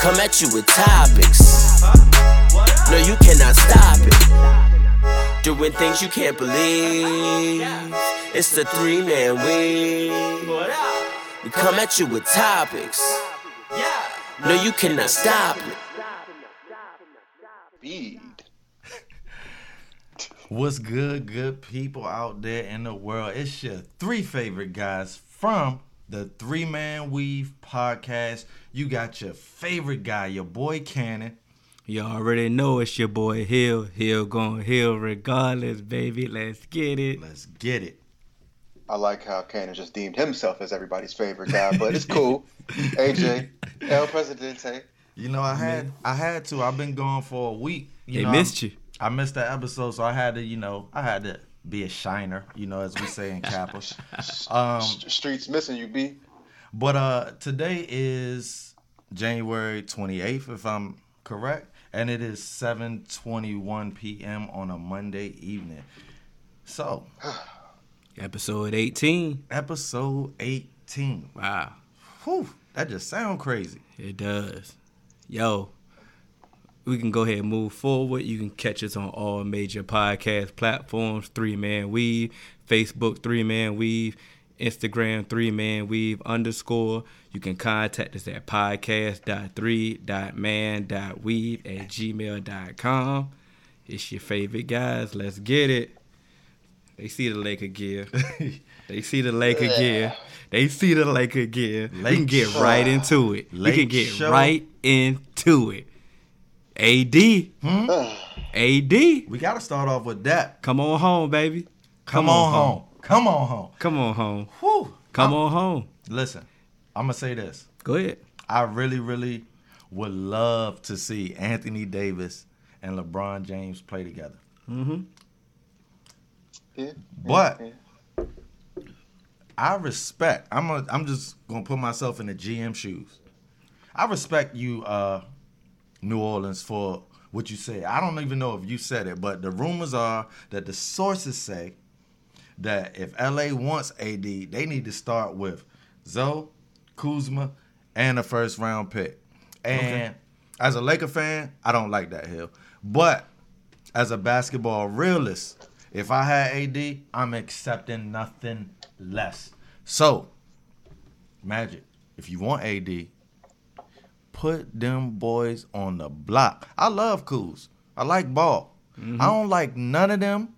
Come at you with topics. No, you cannot stop it. Doing things you can't believe. It's the three man weave. We come at you with topics. No, you cannot stop it. What's good, good people out there in the world? It's your three favorite guys from the Three Man Weave podcast. You got your favorite guy, your boy Cannon. You already know it's your boy Hill. Hill going Hill regardless, baby. Let's get it. Let's get it. I like how Cannon just deemed himself as everybody's favorite guy, but it's cool. AJ, El Presidente. You know, I had I had to. I've been gone for a week. You They know, missed you. I missed that episode, so I had to, you know, I had to be a shiner, you know, as we say in Kappa. um, Streets missing you, B. But uh today is January 28th if I'm correct, and it is 7:21 p.m. on a Monday evening. So, Episode 18. episode 18. Wow. Whew, that just sound crazy. It does. Yo, we can go ahead and move forward. You can catch us on all major podcast platforms Three Man Weave, Facebook Three Man Weave, Instagram Three Man Weave underscore. You can contact us at podcast.3.man.weave at gmail.com. It's your favorite guys. Let's get it. They see the Laker gear. They see the Laker gear. They see the Laker gear. we can get Lake right into it. we can get show. right into it. AD. AD. We got to start off with that. Come on home, baby. Come, on home. Come on home. Come on home. Whew. Come I'm- on home. Listen, I'm going to say this. Go ahead. I really, really would love to see Anthony Davis and LeBron James play together. Mm-hmm. Yeah. But yeah. I respect. I'm a, I'm just gonna put myself in the GM shoes. I respect you, uh, New Orleans, for what you said. I don't even know if you said it, but the rumors are that the sources say that if LA wants AD, they need to start with Zo, Kuzma, and a first round pick. And as a Laker fan, I don't like that hill. But as a basketball realist, if I had AD, I'm accepting nothing less. So, Magic, if you want AD, put them boys on the block. I love Kuz. I like ball. Mm-hmm. I don't like none of them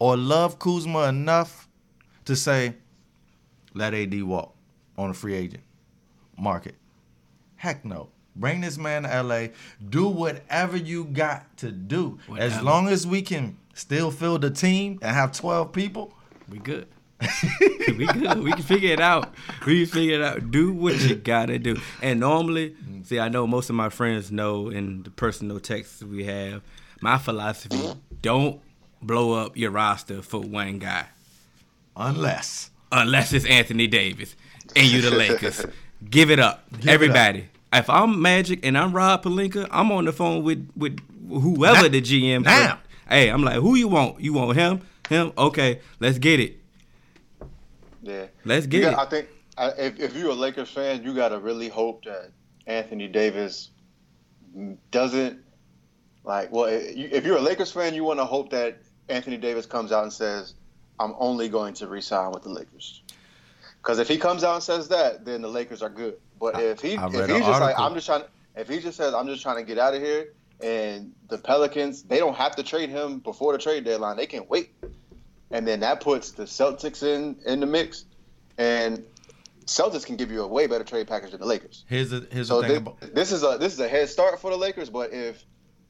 or love Kuzma enough to say, let AD walk on a free agent market. Heck no. Bring this man to LA. Do whatever you got to do. As long as we can still fill the team and have 12 people, We good. we good. We can figure it out. We can figure it out. Do what you gotta do. And normally, see, I know most of my friends know in the personal texts we have, my philosophy, don't blow up your roster for one guy. unless. Unless it's Anthony Davis and you the Lakers. Give it up. it Everybody. If I'm Magic and I'm Rob Pelinka, I'm on the phone with, with whoever Now- the GM. now. Hey, I'm like, who you want? You want him? Him? Okay, let's get it. Yeah. Let's get got- it. I think I, if, if you're a Lakers fan, you got to really hope that Anthony Davis doesn't like. Well, if you're a Lakers fan, you want to hope that Anthony Davis comes out and says, "I'm only going to resign with the Lakers." Because if he comes out and says that, then the Lakers are good. But if he I if he's just like, "I'm just trying," if he just says, "I'm just trying to get out of here," and the Pelicans, they don't have to trade him before the trade deadline; they can wait and then that puts the Celtics in in the mix, and Celtics can give you a way better trade package than the Lakers. Here's the here's So the this, thing about this is a this is a head start for the Lakers. But if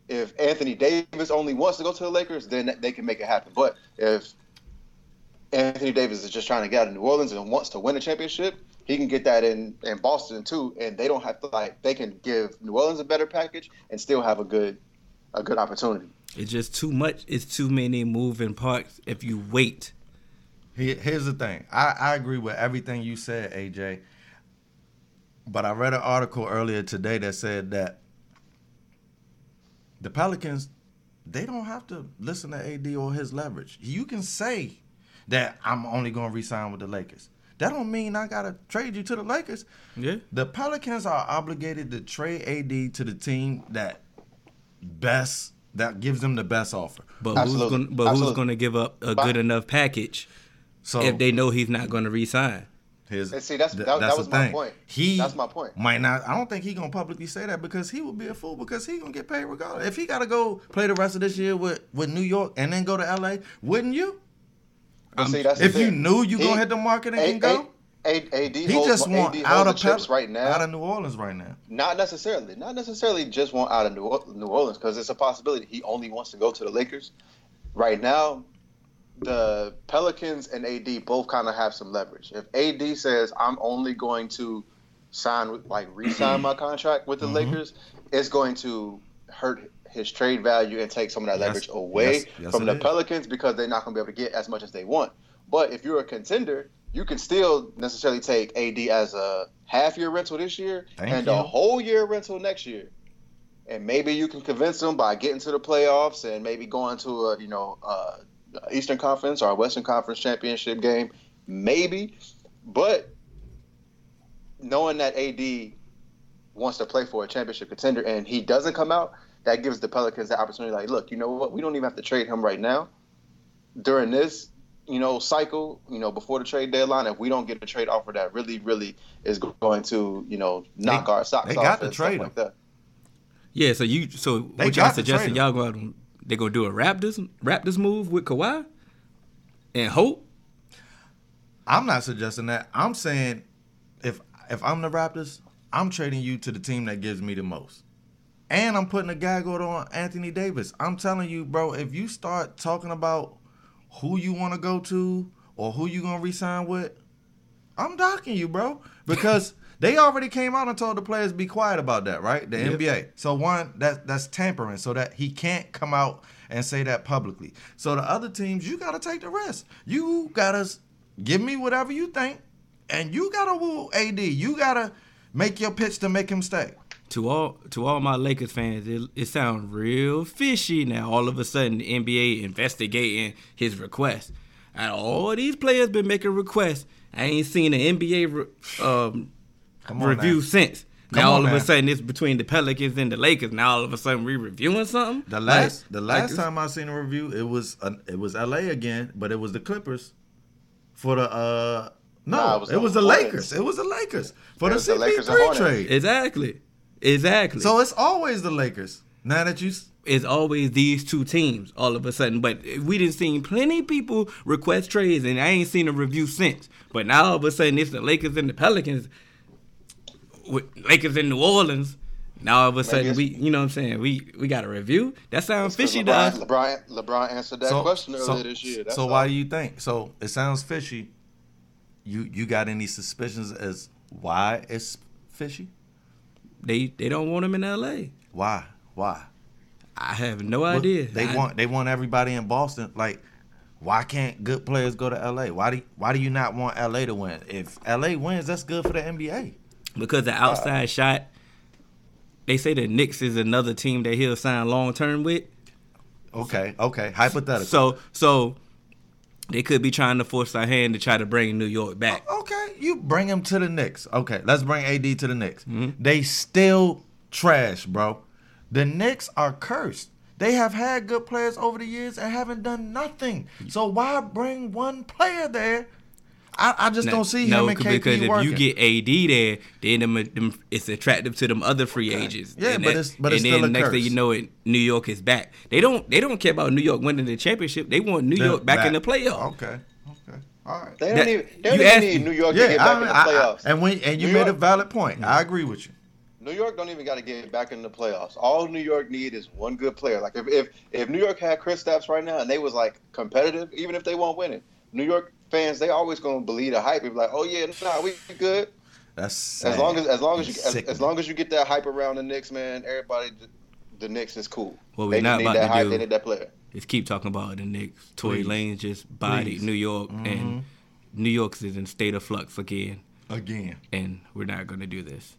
if Anthony Davis only wants to go to the Lakers, then they can make it happen. But if Anthony Davis is just trying to get out of New Orleans and wants to win a championship, he can get that in in Boston too, and they don't have to like they can give New Orleans a better package and still have a good a good opportunity. It's just too much. It's too many moving parts. If you wait, Here's the thing. I, I agree with everything you said, AJ. But I read an article earlier today that said that the Pelicans, they don't have to listen to AD or his leverage. You can say that I'm only going to resign with the Lakers. That don't mean I got to trade you to the Lakers. yeah. The Pelicans are obligated to trade AD to the team that best that gives them the best offer. But Absolutely. who's gonna but who's gonna give up a But- good enough package So if they know he's not gonna resign? Here's, And see, that's- th- that- that was my thing. point. He That's my point. Might not. I don't think he's gonna publicly say that because he would be a fool because he gonna get paid regardless. If he gotta go play the rest of this year with with New York and then go to LA, wouldn't you? But see, um, that's If you thing. knew you He- gonna hit the market and A- can go, AD he holds, just AD want holds out of chips right now. out of New Orleans right now. Not necessarily. Not necessarily just want out of New, New Orleans because it's a possibility he only wants to go to the Lakers. Right now, the Pelicans and AD both kind of have some leverage. If AD says I'm only going to sign like re-sign my contract with the Mhm. Lakers, it's going to hurt his trade value and take some of that Yes. leverage away Yes. Yes, from the is. Pelicans because they're not going to be able to get as much as they want. But if you're a contender, you can still necessarily take AD as a half year rental this year Thank and you. a whole year rental next year. And maybe you can convince them by getting to the playoffs and maybe going to a you know uh, Eastern Conference or a Western Conference championship game, maybe. But knowing that AD wants to play for a championship contender and he doesn't come out, that gives the Pelicans the opportunity. Like, look, you know what? We don't even have to trade him right now. During this, you know, cycle, you know, before the trade deadline, if we don't get a trade offer that really, really is going to, you know, knock They- our socks they off got to and stuff trade like that. Yeah, so you so They what y'all suggesting y'all go out and they gonna do a Raptors Raptors move with Kawhi and hope? I'm not suggesting that. I'm saying if if I'm the Raptors, I'm trading you to the team that gives me the most. And I'm putting a gag order on Anthony Davis. I'm telling you, bro, if you start talking about who you want to go to or who you going to resign with, I'm docking you, bro. Because they already came out and told the players be quiet about that, right? The Yep. NBA. So one, that that's tampering so that he can't come out and say that publicly. So the other teams, you got to take the risk. You got to give me whatever you think and you got to woo AD. You got to make your pitch to make him stay. To all to all my Lakers fans, it, it sounds real fishy now. All of a sudden, the NBA investigating his request. And all these players been making requests. I ain't seen an NBA re, um, Come review now. since. Come now all on of now. a sudden it's between the Pelicans and the Lakers. Now all of a sudden we reviewing something. The last Like- the last it's- time I seen a review, it was uh, it was LA again, but it was the Clippers for the uh no, Nah, it it was, was the, the Lakers. It was the Lakers for It the was the Lakers and CP3 Hornets. trade. exactly, exactly. so it's always the Lakers. Now that you it's always these two teams all of a sudden. But we didn't seen plenty people request trades, and I ain't seen a review since. But now all of a sudden it's the Lakers and the Pelicans, with Lakers in New Orleans. Now all of a sudden we, you know what I'm saying, we we got a review. That sounds fishy to LeBron, us. LeBron, LeBron answered that so, question earlier so, this year. That's so all. why do you think? So it sounds fishy. You you got any suspicions as why it's fishy? They they don't want him in L.A. Why? Why? I have no Well, idea. They I- want they want everybody in Boston. Like, why can't good players go to LA? Why do why do you not want LA to win? If LA wins, that's good for the NBA. because the outside uh, shot. They say the Knicks is another team that he'll sign long term with. Okay, okay. Hypothetical. So so they could be trying to force our hand to try to bring New York back. okay, you bring him to the Knicks. Okay, let's bring AD to the Knicks. Mm-hmm. They still trash, bro. The Knicks are cursed. They have had good players over the years and haven't done nothing. So why bring one player there? I, I just don't see him and KP because if working. you get AD there, then them, them, it's attractive to them other free agents. Yeah, and but that- it's- but it's and still then a next thing you know it, New York is back. They don't they don't care about New York winning the championship. They want New They're York back, in the playoffs. Okay, okay, all right. They don't That- even, they don't asked even need. New York yeah, to get back I, in the I- I- and when and you New made a valid point. I agree with you. New York don't even got to get back in the playoffs. All New York need is one good player. Like if if, if New York had Kristaps right now and they was like competitive, even if they won't win it, New York fans they always gonna believe the hype. Be like, oh yeah, nah, we good. That's As long as as long as you as, as long as you get that hype around the Knicks, man, everybody the Knicks is cool. What they we not just need about that to hype. do- They need that player. Just keep talking about the Knicks. Tory Please. Lanez just bodied Please. New York, Mhm. and New York's is in state of flux again, again. and we're not gonna do this.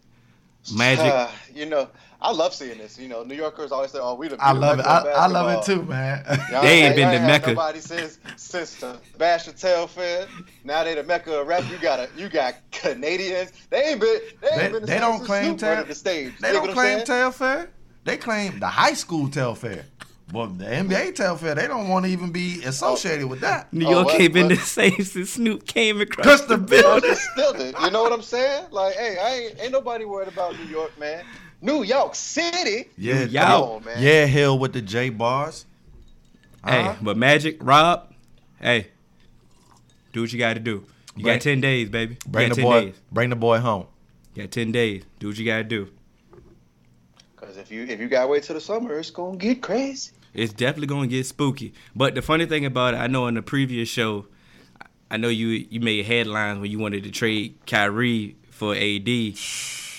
Magic. Uh, you know, I love seeing this. You know, New Yorkers always say, "Oh, we the." I we the love it. I, I love it too, man. Y'all They ain't ain't- been to Mecca. Nobody since since the Bash Patel fan. Now they the Mecca of rap. You got a, you got Canadians. They ain't been. They, ain't They- been the they don't claim Snoop Tel- the stage. They You don't get what I'm claim saying? Telfair. They claim the high school Telfair. Well, the NBA Telfair, they don't want to even be associated with that. New Oh, York what- ain't been what? the same since Snoop came across the the building. building. Still did. You know what I'm saying? Like, hey, I ain't, ain't nobody worried about New York, man. New York City. Yeah, Yo. Come on, man. yeah, hell with the J bars. Hey, Uh-huh. but Magic, Rob, hey, do what you got to do. You Bring- got ten days, baby. You bring the boy, days. bring the boy home. You got ten days. Do what you got to do. Because if you if you gotta wait till the summer, it's gonna get crazy. It's definitely gonna get spooky. But the funny thing about it, I know in the previous show, I know you you made headlines when you wanted to trade Kyrie for AD.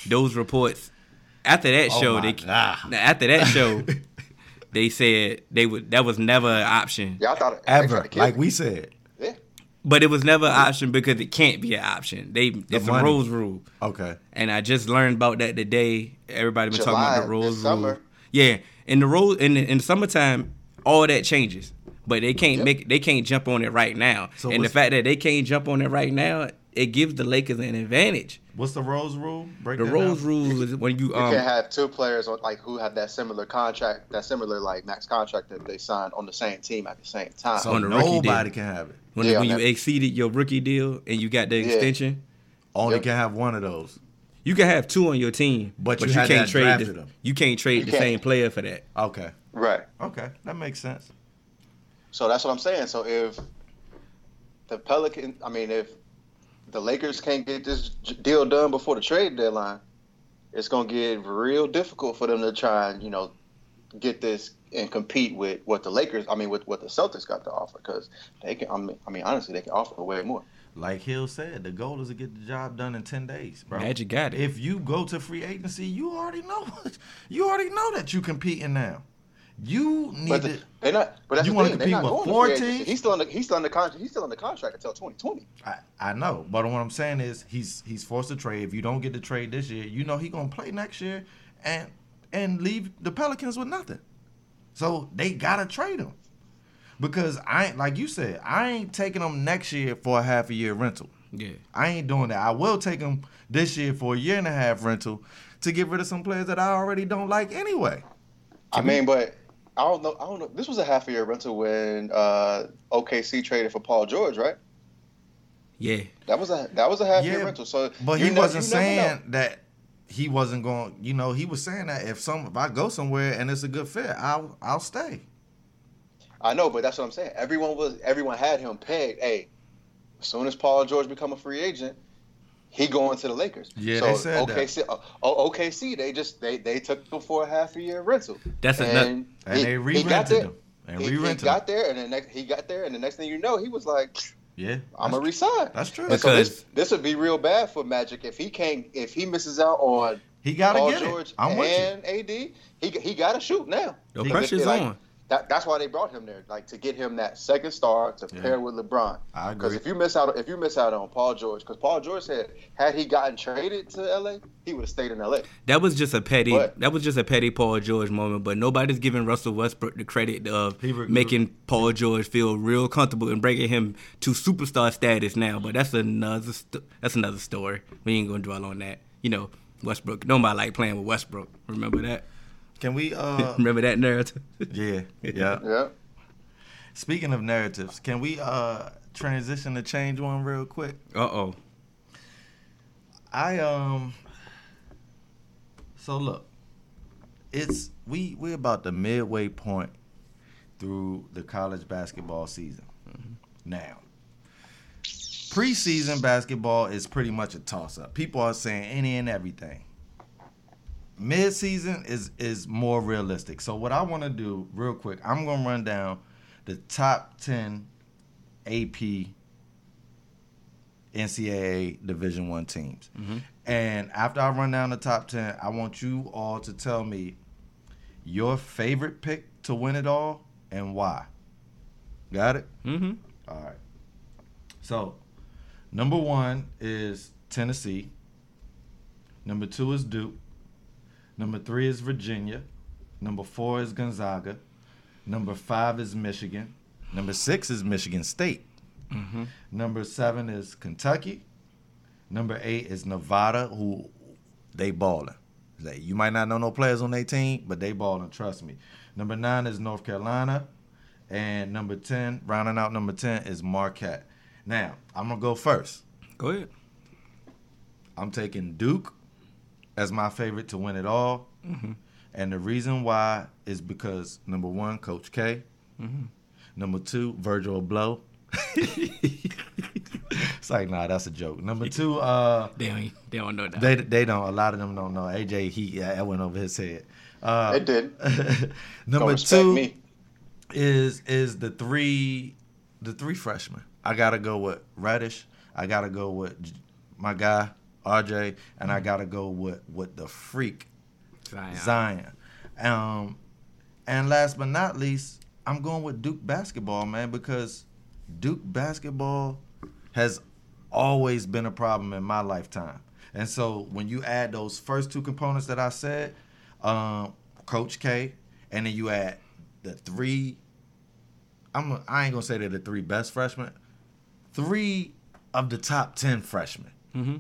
Those reports after that Oh show, they God. after that show, they said they would that was never an option. Yeah, I thought they Ever, tried to kill like we said. Yeah. But it was never an option because it can't be an option. They it's a money. Rose rule. Okay. And I just learned about that today. Everybody been talking about the Rose this rule. summer. Yeah, in the role in the, in the summertime, all that changes, but they can't Yep. make they can't jump on it right now. So and the fact that they can't jump on it right now, it gives the Lakers an advantage. What's the Rose rule? Break The that Rose down. rule is when you You um can't have two players on, like who have that similar contract, that similar like max contract that they signed on the same team at the same time. So on the nobody deal. can have it. when, Yeah, when you man. exceeded your rookie deal and you got the Yeah. extension, Only Yep. can have one of those. You can have two on your team, But you you, can't trade the, them. you can't trade You the can't. same player for that. Okay. Right. Okay. That makes sense. So that's what I'm saying. So if the Pelican, I mean, if the Lakers can't get this deal done before the trade deadline, it's gonna get real difficult for them to try and you know get this and compete with what the Lakers, I mean, with what the Celtics got to offer because they can. I mean, I mean, honestly, they can offer way more. Like Hill said, the goal is to get the job done in ten days, bro. Magic got it. If you go to free agency, you already know. You already know that you competing now. You need But to. the, they're not. But that's You the wanna thing. They're compete not with going four to free teams? He's still on the. He's still on the contract. He's still on the contract until 2020. I, I know, but what I'm saying is he's he's forced to trade. If you don't get the trade this year, you know he gonna play next year, and and leave the Pelicans with nothing. So they gotta trade him because I ain't like you said. I ain't taking them next year for a half a year rental. Yeah. I ain't doing that. I will take them this year for a year and a half rental to get rid of some players that I already don't like anyway. I mean, but I don't know. I don't know. This was a half a year rental when uh, OKC traded for Paul George, right? Yeah. That was a that was a half year rental. So, But he never- wasn't saying know. that he wasn't going. You know, he was saying that if some if I go somewhere and it's a good fit, I'll I'll stay. I know, but that's what I'm saying. Everyone was everyone had him pegged. Hey, as soon as Paul George become a free agent, he going to the Lakers. Yeah, so they said that. OKC, uh, oh, OKC, they just they they took him for a half a year rental. That's a and And he, they re-rented got there. him. And he, he re-rented he got him. there, and the next he got there, and the next thing you know, he was like, Yeah, "I'm that's, a resign." that's true. And so this, Because- this would be real bad for Magic if he can't if he misses out on he gotta Paul get George it. I'm with you. and AD. He he got to shoot now. The He- pressure's like, on. That, that's why they brought him there, like to get him that second star to Yeah. pair with LeBron. I agree. Because if you miss out, if you miss out on Paul George, because Paul George said had he gotten traded to LA, he would have stayed in LA. That was just a petty. But- that was just a petty Paul George moment. But nobody's giving Russell Westbrook the credit of re- making Paul George feel real comfortable and bringing him to superstar status now. But that's another. St- that's another story. We ain't gonna dwell on that. You know, Westbrook. Nobody like playing with Westbrook. Remember that? Can we? uh Remember that narrative? Yeah, yeah. Yeah. Speaking of narratives, can we uh transition to change one real quick? Uh oh. I um. So look, it's we we're about the midway point through the college basketball season. Now, preseason basketball is pretty much a toss up. People are saying any and everything. Mid-season is is more realistic. So what I want to do real quick, I'm gonna run down the top ten AP NCAA Division One teams. Mm-hmm. And after I run down the top ten, I want you all to tell me your favorite pick to win it all and why. Got it? Mm-hmm. All right. So, number one is Tennessee. Number two is Duke. Number three is Virginia. Number four is Gonzaga. Number five is Michigan. Number six is Michigan State. Mm-hmm. Number seven is Kentucky. Number eight is Nevada, who they balling. Like, you might not know no players on their team, but they balling. Trust me. Number nine is North Carolina, and number ten, rounding out number ten is Marquette. Now I'm gonna go first. Go ahead. I'm taking Duke as my favorite to win it all, Mm-hmm. and the reason why is because number one, Coach K. Mm-hmm. Number two, Virgil Blow. it's like, nah, that's a joke. Number two, uh, They don't, they don't know that. they they don't. A lot of them don't know. AJ, he yeah, that went over his head. Uh, It did. Number two me. is is the three the three freshmen. I gotta go with Reddish. I gotta go with my guy RJ, and I gotta go with with the freak Zion. Zion. Um, and last but not least, I'm going with Duke basketball, man, because Duke basketball has always been a problem in my lifetime. And so when you add those first two components that I said, um, Coach K, and then you add the three, I'm I ain't gonna say they're the three best freshmen, three of the top ten freshmen. Mm-hmm.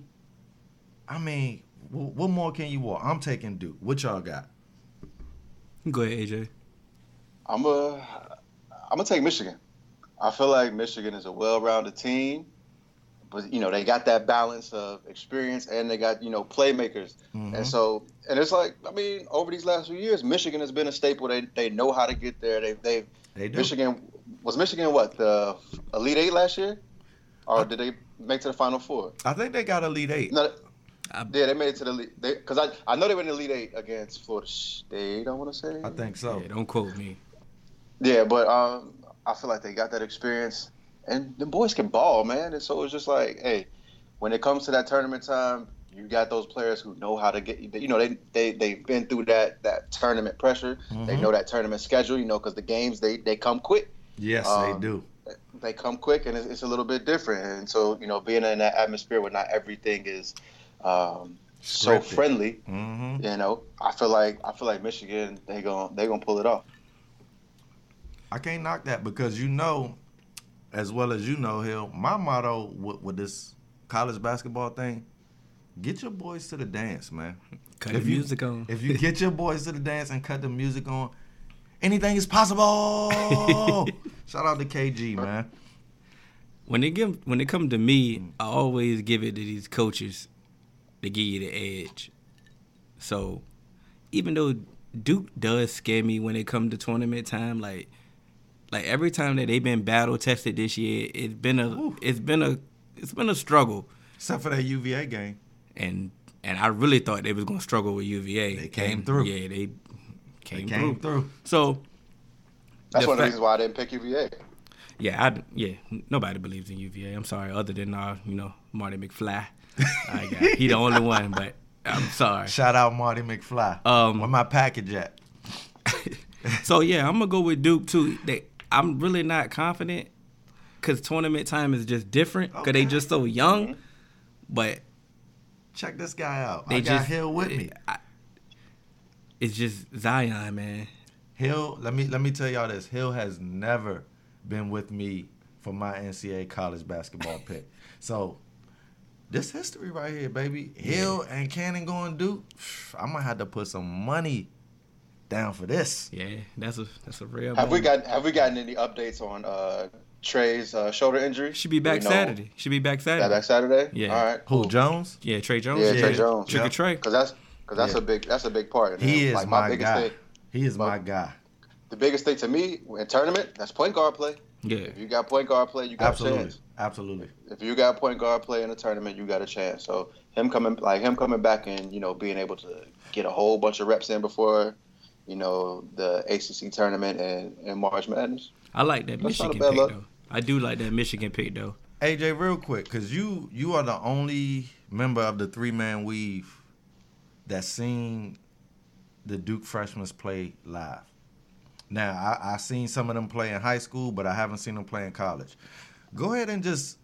I mean, wh- what more can you want? I'm taking Duke. What y'all got? Go ahead, AJ. I'm a, I'm gonna take Michigan. I feel like Michigan is a well-rounded team, but you know they got that balance of experience and they got you know playmakers, Mhm. and so and it's like I mean over these last few years, Michigan has been a staple. They they know how to get there. They they They do. Michigan was Michigan what the Elite Eight last year, or did they make to the Final Four? I think they got Elite Eight. No, I- yeah, they made it to the Elite. Because I I know they were in the Elite Eight against Florida State. I want to say. I think so. Yeah, don't quote me. Yeah, but um, I feel like they got that experience, and the boys can ball, man. And so it's just like, hey, when it comes to that tournament time, you got those players who know how to get. You know, they they they've been through that that tournament pressure. They Mhm. know that tournament schedule. You know, because the games they they come quick. Yes, Um, they do. They come quick, and it's, it's a little bit different. And so you know, being in that atmosphere where not everything is um, so Scripted. friendly. hmm You know, I feel like I feel like Michigan they gon' they gonna pull it off. I can't knock that because you know, as well as you know, Hill. My motto with, with this college basketball thing: get your boys to the dance, man. Cut If the you- music on. If you get your boys to the dance and cut the music on, anything is possible. Shout out to KG, man. when they give when it comes to me, I always give it to these coaches to give you the edge. So even though Duke does scare me when it comes to tournament time, like like every time that they've been battle tested this year, it's been a Ooh. it's been a it's been a struggle. Except for that UVA game. And and I really thought they was gonna struggle with UVA. They came And, through. Yeah, they They came, came through. through. So That's The one of the reasons why I didn't pick UVA. Yeah, I, yeah. Nobody believes in UVA. I'm sorry, other than uh, you know, Marty McFly. I got, he the only one, but I'm sorry. Shout out Marty McFly. Um, Where my package at? so yeah, I'm gonna go with Duke too. They, I'm really not confident because tournament time is just different because they just so young. But Check this guy out. they I got just Hill with me. I- it's just Zion, man. Hill, let me let me tell y'all this. Hill has never been with me for my NCAA college basketball pick. So this history right here, baby. Hill and Cannon going Duke. I might have to put some money down for this. Yeah, that's a that's a real. Have we got Have we gotten any updates on uh, Tre's uh, shoulder injury? Should be back Saturday. Should be back Saturday. back Saturday. Yeah. All right. Who Jones? Yeah, Tre Jones. Yeah, Tre Jones. Trick or Trey. Because that's because that's Yeah. a big that's a big part. And He is like my, biggest guy. thing. He is But- my guy. The biggest thing to me in tournament that's point guard play. Yeah. If you got point guard play, you got a Absolutely. chance. Absolutely. If you got point guard play in a tournament, you got a chance. So him coming like him coming back and you know being able to get a whole bunch of reps in before you know the ACC tournament and, and March Madness. I like that That's Michigan pick look. though. I do like that Michigan pick though. AJ, real quick, because you you are the only member of the three man weave that's seen the Duke freshmen play live. Now, I, I seen some of them play in high school, but I haven't seen them play in college. Go ahead and just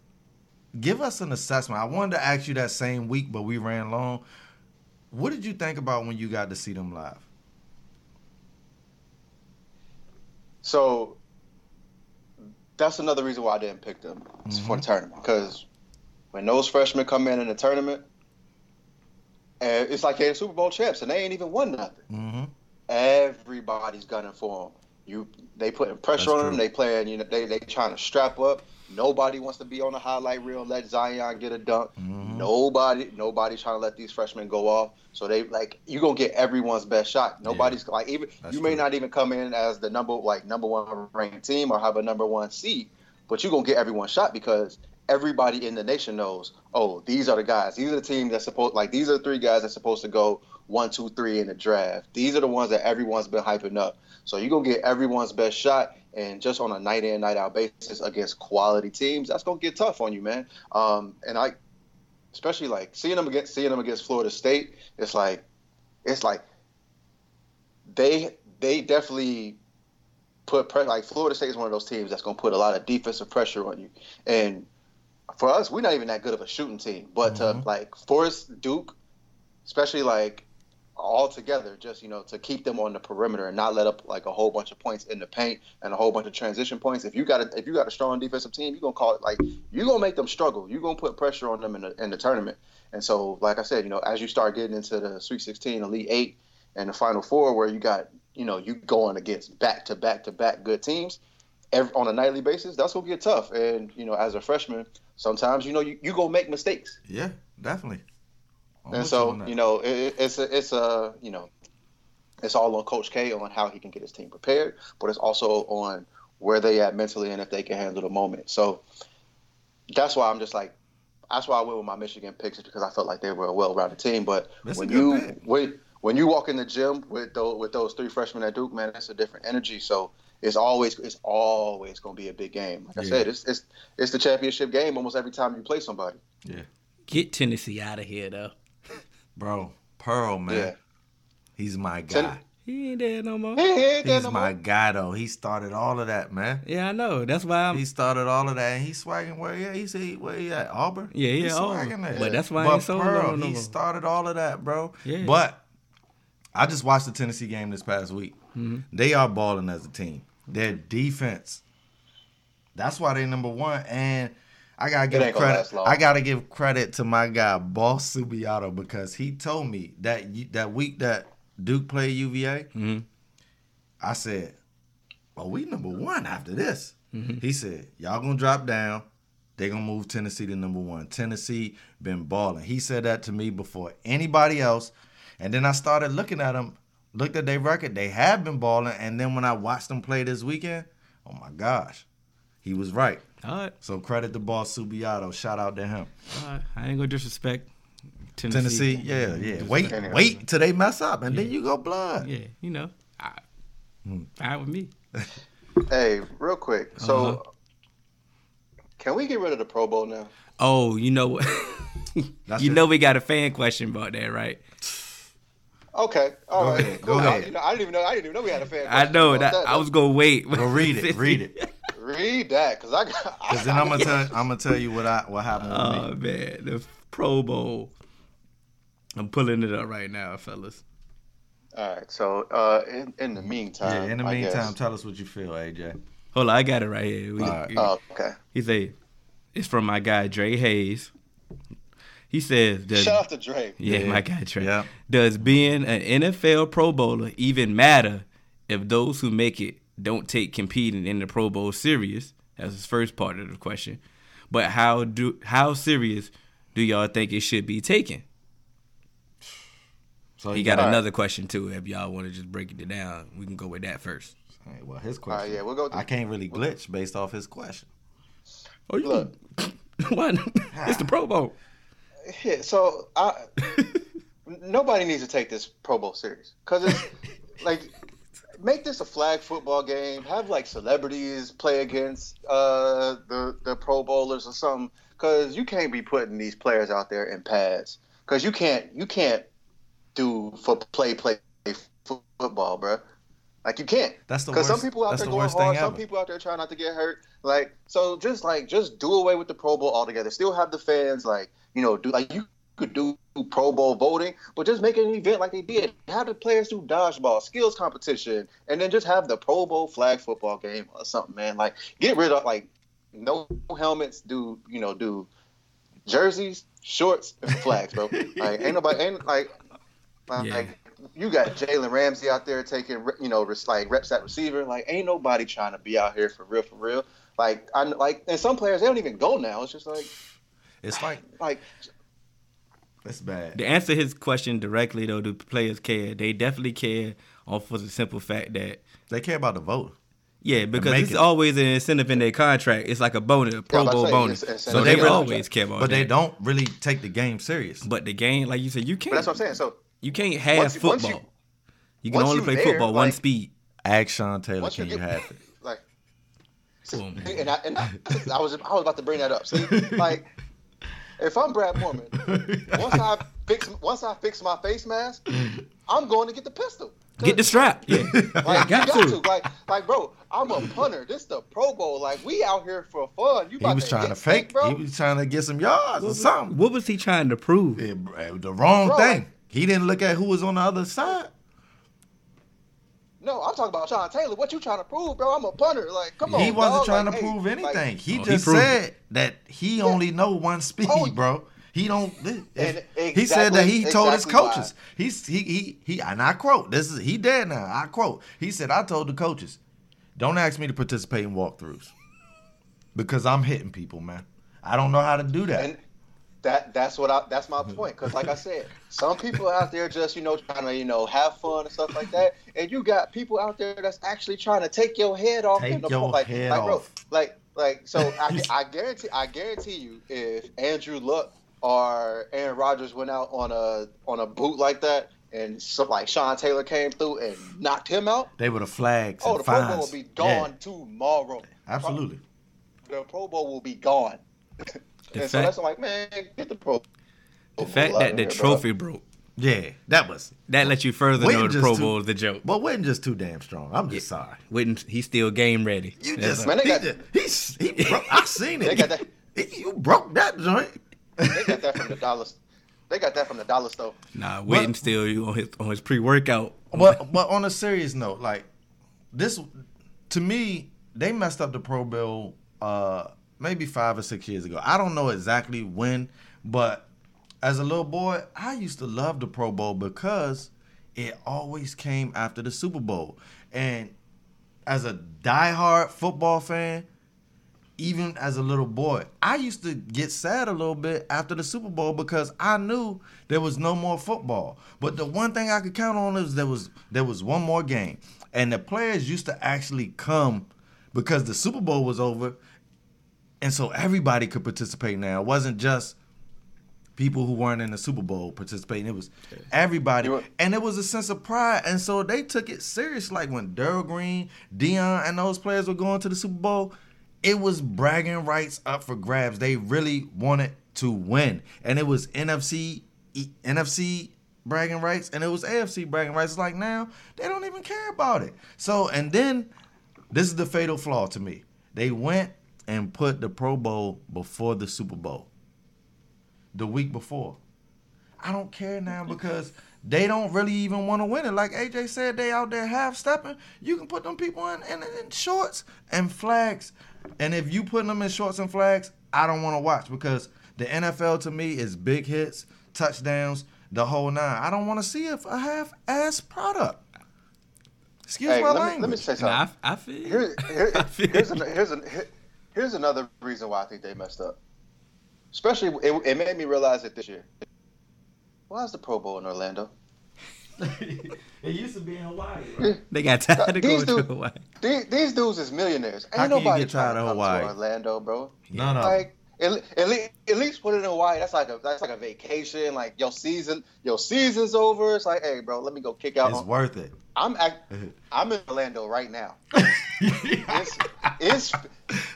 give us an assessment. I wanted to ask you that same week, but we ran long. What did you think about when you got to see them live? So that's another reason why I didn't pick them mm-hmm. for the tournament because when those freshmen come in in the tournament, and it's like they're Super Bowl champs and they ain't even won nothing. Mm-hmm. Everybody's gunning for them. You, they putting pressure That's on true. them. They playing, you know, they they trying to strap up. Nobody wants to be on the highlight reel. Let Zion get a dunk. Mm-hmm. Nobody, nobody's trying to let these freshmen go off. So they like you gonna get everyone's best shot. Nobody's yeah. like even That's you may true. not even come in as the number like number one ranked team or have a number one seed, but you're gonna get everyone's shot because everybody in the nation knows. Oh, these are the guys. These are the teams that supposed like these are the three guys that's supposed to go one, two, three in the draft. These are the ones that everyone's been hyping up. So you're gonna get everyone's best shot and just on a night in, night out basis against quality teams, that's gonna get tough on you, man. Um, and I, especially like seeing them against seeing them against Florida State, it's like, it's like they they definitely put. Like Florida State is one of those teams that's gonna put a lot of defensive pressure on you. And for us, we're not even that good of a shooting team, but mm-hmm. to like force Duke, especially like all together just you know to keep them on the perimeter and not let up like a whole bunch of points in the paint and a whole bunch of transition points. If you got a if you got a strong defensive team you're gonna call it like you're gonna make them struggle. You're gonna put pressure on them in the, in the tournament. And so like i said you know as you start getting into the sweet 16 elite 8 and the final four where you got you know you going against back to back to back good teams every, on a nightly basis that's gonna get tough. And you know as a freshman sometimes you know you, you gonna make mistakes yeah definitely I'm and so you know it, it's a, it's a you know it's all on Coach K on how he can get his team prepared, but it's also on where they at mentally and if they can handle the moment. So that's why I'm just like that's why I went with my Michigan picks because I felt like they were a well-rounded team. But that's when you when, when you walk in the gym with those with those three freshmen at Duke, man, that's a different energy. So it's always it's always going to be a big game. Like yeah. I said, it's it's it's the championship game almost every time you play somebody. Yeah. Get Tennessee out of here though. Bro, Pearl, man. Yeah. He's my guy. He ain't there no more. He ain't there He's no my more. guy though. He started all of that, man. Yeah, I know. That's why I'm... he started all of that. And he's swagging where yeah, he said where he at Auburn. Yeah, yeah, swagging That. But that's why but I ain't so Pearl, no he more. started all of that, bro. Yeah. But I just watched the Tennessee game this past week. Mm-hmm. They are balling as a team. Their defense. That's why they number one. And I gotta give credit. I gotta give credit to my guy Boss Subiato because he told me that that week that Duke played UVA. Mm-hmm. I said, "Well, we number one after this." Mm-hmm. He said, "Y'all gonna drop down. They gonna move Tennessee to number one. Tennessee been balling." He said that to me before anybody else, and then I started looking at them, looked at their record. They have been balling, and then when I watched them play this weekend, oh my gosh, he was right. All right. So credit to Boss Subiato. Shout out to him. All right. I ain't gonna disrespect Tennessee. Tennessee yeah, yeah. Wait, wait till they mess up, and yeah. then you go blood. Yeah, you know, I, hmm. fine with me. hey, real quick. So, uh-huh. can we get rid of the Pro Bowl now? Oh, you know what? you know we got a fan question about that, right? Okay, all go right, ahead. Cool. Go ahead. I, you know, I didn't even know. I didn't even know we had a fan. I know that, that. I was gonna wait. Go read it. Read it. Read that, cause I got. Because then I'm gonna tell. I'm gonna tell you what I what happened. Oh man, the Pro Bowl. I'm pulling it up right now, fellas. All right. So, uh, in, in the meantime, yeah. In the meantime, tell us what you feel, AJ. Hold on, I got it right here. We, right. oh, okay. He say, it's from my guy Dre Hayes. He says, does, "Shout out to Dre." Yeah, yeah. my guy Dre. Yeah. Does being an NFL Pro Bowler even matter if those who make it don't take competing in the Pro Bowl serious. That's his first part of the question. But how do how serious do y'all think it should be taken? So he got another question too. If y'all want to just break it down, we can go with that first. Right, well, his question. yeah, we'll go. I can't really glitch based off his question. Oh, you look. what? it's the Pro Bowl. Yeah, so I, nobody needs to take this Pro Bowl serious because it's like make this a flag football game. Have like celebrities play against uh, the the Pro Bowlers or something. Because you can't be putting these players out there in pads. Because you can't you can't do for play play football, bro. Like you can't. That's the Because some people out there the going hard. Some people out there trying not to get hurt. Like so, just like just do away with the Pro Bowl altogether. Still have the fans like you know do like you could do Pro Bowl voting, but just make an event like they did. Have the players do dodgeball, skills competition, and then just have the Pro Bowl flag football game or something, man. Like get rid of like no helmets. Do you know do jerseys, shorts, and flags, bro. like ain't nobody ain't like like, Yeah. like you got Jalen Ramsey out there taking you know like reps at receiver. Like ain't nobody trying to be out here for real for real. Like I like and some players they don't even go now. It's just like It's like like it's bad. To answer his question directly, though, do players care? They definitely care, off for the simple fact that They care about the vote. yeah, because it's it. always an incentive in their contract. It's like a bonus, a Pro I was Bowl about to say, bonus. it's- it's So in they always care about But that. they don't really take the game serious. But the game, like you said, you can't. but that's what I'm saying. So You can't have Once you- once football. you- You, can only play there, football one like- speed. Ask Sean Taylor, once you can you get have it? like Boom. and I and I, I was I was about to bring that up. See, like if I'm Brad Moorman, once I fix once I fix my face mask, I'm going to get the pistol. Get the strap. Yeah, Like, got you got to. to. Like, like, bro, I'm a punter. This the Pro Bowl. Like, we out here for fun. You He about was trying to fake. sick, bro. He was trying to get some yards or something. What was he trying to prove? Yeah, bro, the wrong Bro, thing. like- he didn't look at who was on the other side. No, I'm talking about Sean Taylor. What you trying to prove, bro? I'm a punter. Like, come on. he wasn't dog. trying Like, to hey, prove like, anything. he Oh, just proved said that he only know one speed, Oh, bro. He don't. And he said that he exactly- told his exactly coaches. He's he he he. And I quote. This is he dead now. I quote. He said, "I told the coaches, don't ask me to participate in walkthroughs because I'm hitting people, man. I don't know how to do that. And that that's what I that's my mm-hmm. point. Because like I said, some people out there just you know trying to you know have fun and stuff like that, and you got people out there that's actually trying to take your head off. Take in the your like, head like, bro, off. like like so I, I guarantee I guarantee you if Andrew Luck or Aaron Rodgers went out on a on a boot like that. And so, like Sean Taylor came through and knocked him out. they were the flags. Oh, the Pro Bowl will be gone Yeah, tomorrow. absolutely. The Pro Bowl will be gone. The and so fact- that's like, man, get the Pro. The fact that the trophy broke, Yeah, that was. that lets you further Wait know the Pro Bowl is a joke. But wasn't just too damn strong. I'm just sorry. Witten, he's still game ready. You That's just, Man, they he, got- just he's, he broke, I seen it. They got that- He- you broke that joint. They got that from the dollar. They got that from the dollar store. Nah, Witten still on his on his pre workout. But but on a serious note, like this, to me, they messed up the Pro Bowl uh, maybe five or six years ago. I don't know exactly when, but as a little boy, I used to love the Pro Bowl because it always came after the Super Bowl, and as a diehard football fan, even as a little boy, I used to get sad a little bit after the Super Bowl because I knew there was no more football. But the one thing I could count on is there was there was one more game, and the players used to actually come because the Super Bowl was over, and so everybody could participate now. It wasn't just people who weren't in the Super Bowl participating. It was everybody, and it was a sense of pride. And so they took it serious. Like when Darrell Green, Deion, and those players were going to the Super Bowl, it was bragging rights up for grabs. They really wanted to win, and it was NFC E- NFC bragging rights, and it was AFC bragging rights. It's like now they don't even care about it. So and then this is the fatal flaw to me. They went and put the Pro Bowl before the Super Bowl the week before. I don't care now because they don't really even want to win it. Like AJ said, they out there half stepping. You can put them people in, in, in shorts and flags. And if you put them in shorts and flags, I don't want to watch because the NFL to me is big hits, touchdowns, the whole nine. I don't want to see a, a half ass product. Excuse Hey, my let me, language. let me say something. Nah, I, I feel. Here, here, I feel here's, you. an, here's, an, here- here's another reason why I think they messed up. Especially, it, it made me realize it this year. Why is the Pro Bowl in Orlando? it used to be in Hawaii. They got tired of These going to Hawaii. These, these dudes is millionaires. Ain't How can you nobody get trying tired to of come Hawaii? to Orlando, bro. None of them. Like, At, at, least, at least put it in Hawaii. That's like a that's like a vacation. Like your season, your season's over. It's like, hey, bro, let me go kick out. It's on- worth it. I'm act, I'm in Orlando right now. It's it's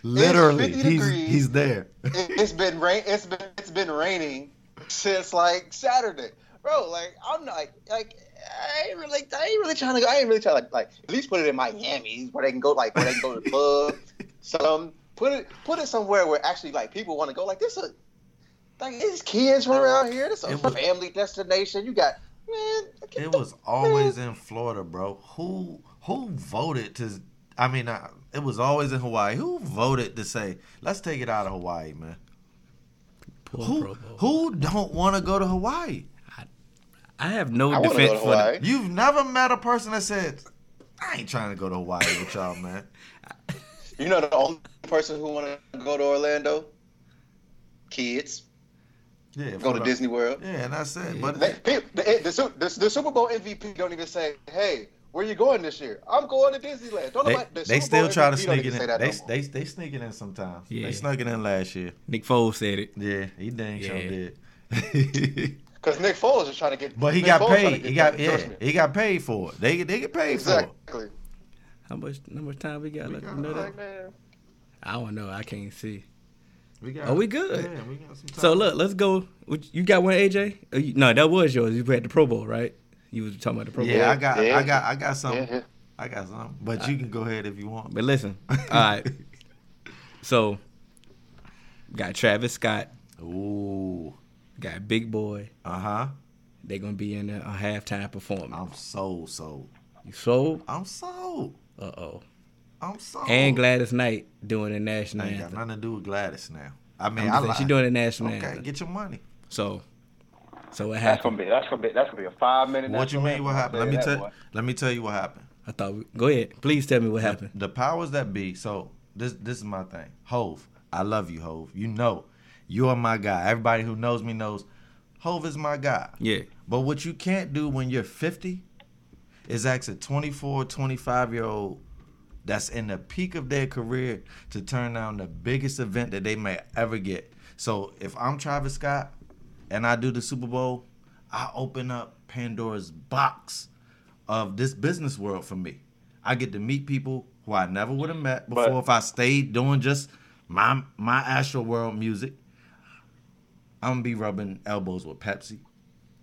Literally, he's degrees. he's there. it, it's been rain. It's been it's been raining since like Saturday, bro. Like I'm not like I ain't really I ain't really trying to go. I ain't really trying to like at least put it in Miami where they can go like where they can go to the club. Some put it put it somewhere where actually like people want to go. Like this a like these kids from around here. This a was- family destination. You got man. It the- was always in Florida, bro. Who who voted to? I mean, uh, it was always in Hawaii. Who voted to say, "Let's take it out of Hawaii, man"? Poor Who who don't want to go to Hawaii? I have no I want to go defense for the, Hawaii. You've never met a person that said, "I ain't trying to go to Hawaii with y'all, man." You know the only person who want to go to Orlando? Kids Yeah, go to the- Disney World. Yeah, and that's it. But They, they, the, the, the, the Super Bowl MVP don't even say, "Hey, where you going this year?" I'm going to Disneyland. Don't they, nobody, the they still Bowl try to sneak it in. They, no more. they they sneak it in sometimes. Yeah. They snuck it in last year. Nick Foles said it. Yeah, he dang sure did. Because Nick Foles is trying to get. but he Nick got Foles paid. He got that yeah. He got paid for it. They they get paid for it. exactly. How much how much time we got? Let got them know that. Like, man, I don't know. I can't see. We got, Oh, we good. Yeah, we got some time. So look, let's go. You got one, AJ? Uh, you- No, that was yours. You had the Pro Bowl, right? You was talking about the Pro Bowl. Yeah, I got, Yeah. I got, I got something. Yeah. I got something. But you can go ahead if you want. But listen, all right. So, got Travis Scott, Ooh, got Big Boi. uh huh. They're gonna be in a, a halftime performance. I'm so sold. You sold? I'm sold. Uh oh. I'm sold. And Gladys Knight doing the national ain't got nothing to do with Gladys now. I mean, I'm I just lied. she doing the national Okay, anthem. get your money. So, so what happened? That's happened? gonna be that's gonna be that's gonna be a five minute. What you mean? What happened? Let me tell. boy. Let me tell you what happened. I thought. We, go ahead. Please tell me what happened. The powers that be. So this this is my thing. Hove, I love you, Hove. You know, you are my guy. Everybody who knows me knows, Hove is my guy. Yeah. But what you can't do when you're 50 is ask a 24, 25 year old that's in the peak of their career to turn down the biggest event that they may ever get. So if I'm Travis Scott and I do the Super Bowl, I open up Pandora's box of this business world for me. I get to meet people who I never would have met before But- if I stayed doing just my my Astroworld music. I'm gonna be rubbing elbows with Pepsi,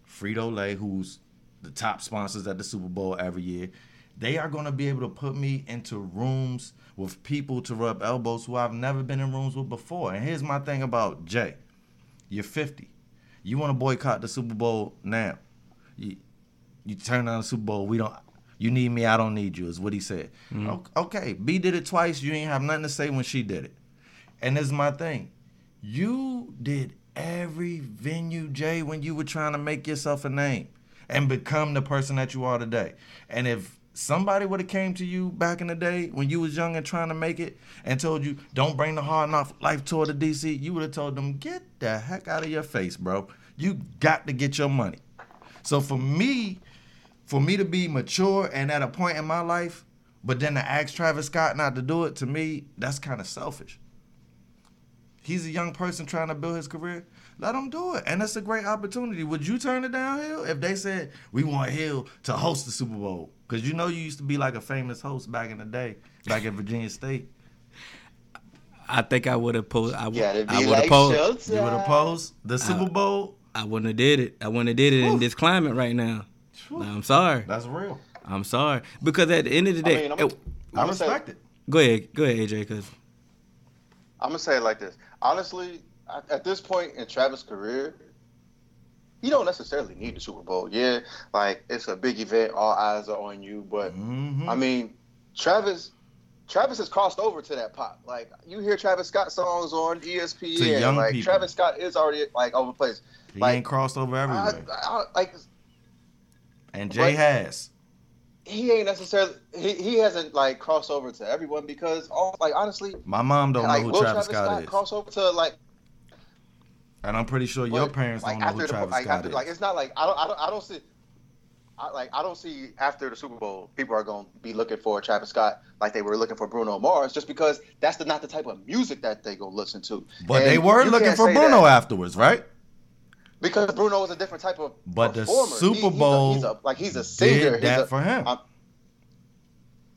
Frito Lay, who's the top sponsors at the Super Bowl every year. They are gonna be able to put me into rooms with people to rub elbows who I've never been in rooms with before. And here's my thing about Jay: you're 50. You want to boycott the Super Bowl now? You, you turn down the Super Bowl. We don't. You need me. I don't need you. Is what he said. Mm-hmm. O- Okay, B did it twice. You ain't have nothing to say when she did it. And this is my thing. You did every venue, Jay, when you were trying to make yourself a name and become the person that you are today. And if somebody would have came to you back in the day when you was young and trying to make it and told you, don't bring the Hard Knock Life tour to DC, you would have told them, get the heck out of your face, bro. You got to get your money. So for me, for me to be mature and at a point in my life, but then to ask Travis Scott not to do it, to me, that's kind of selfish. He's a young person trying to build his career. Let him do it. And it's a great opportunity. Would you turn it down, Hill, if they said, we want Hill to host the Super Bowl? Because you know you used to be like a famous host back in the day, back at Virginia State. I think I would have uh, posed. I would. Gotta be I would like have posed. Showtime. You would oppose the Super Bowl? I wouldn't have did it. I wouldn't have did it in this climate right now. No, I'm sorry. That's real. I'm sorry because at the end of the I day, mean, I'm- it- I I'ma say- it. go ahead, go ahead, AJ. Because I'm gonna say it like this. Honestly, at- at this point in Travis' career, he don't necessarily need the Super Bowl. Yeah, like it's a big event, all eyes are on you. But Mhm. I mean, Travis, Travis has crossed over to that pop. Like you hear Travis Scott songs on ESPN. Like people. Travis Scott is already like overplays. He like, ain't crossed over I, everywhere. I, like and Jay has. he ain't necessarily he, he hasn't like crossed over to everyone because all like honestly, My mom don't like know who Travis, Travis, Scott, is. cross over to like And I'm pretty sure your parents like, don't know who the- Travis like, Scott after- is. Like it's not like I don't I don't, I don't see I, like I don't see after the Super Bowl people are going to be looking for Travis Scott like they were looking for Bruno Mars just because that's the, not the type of music that they go listen to. But And they were looking for Bruno that afterwards, right? because Bruno was a different type of But the performer. Super He- he's a- Bowl he's a, like he's a singer. Did He's that a- for him. I'm-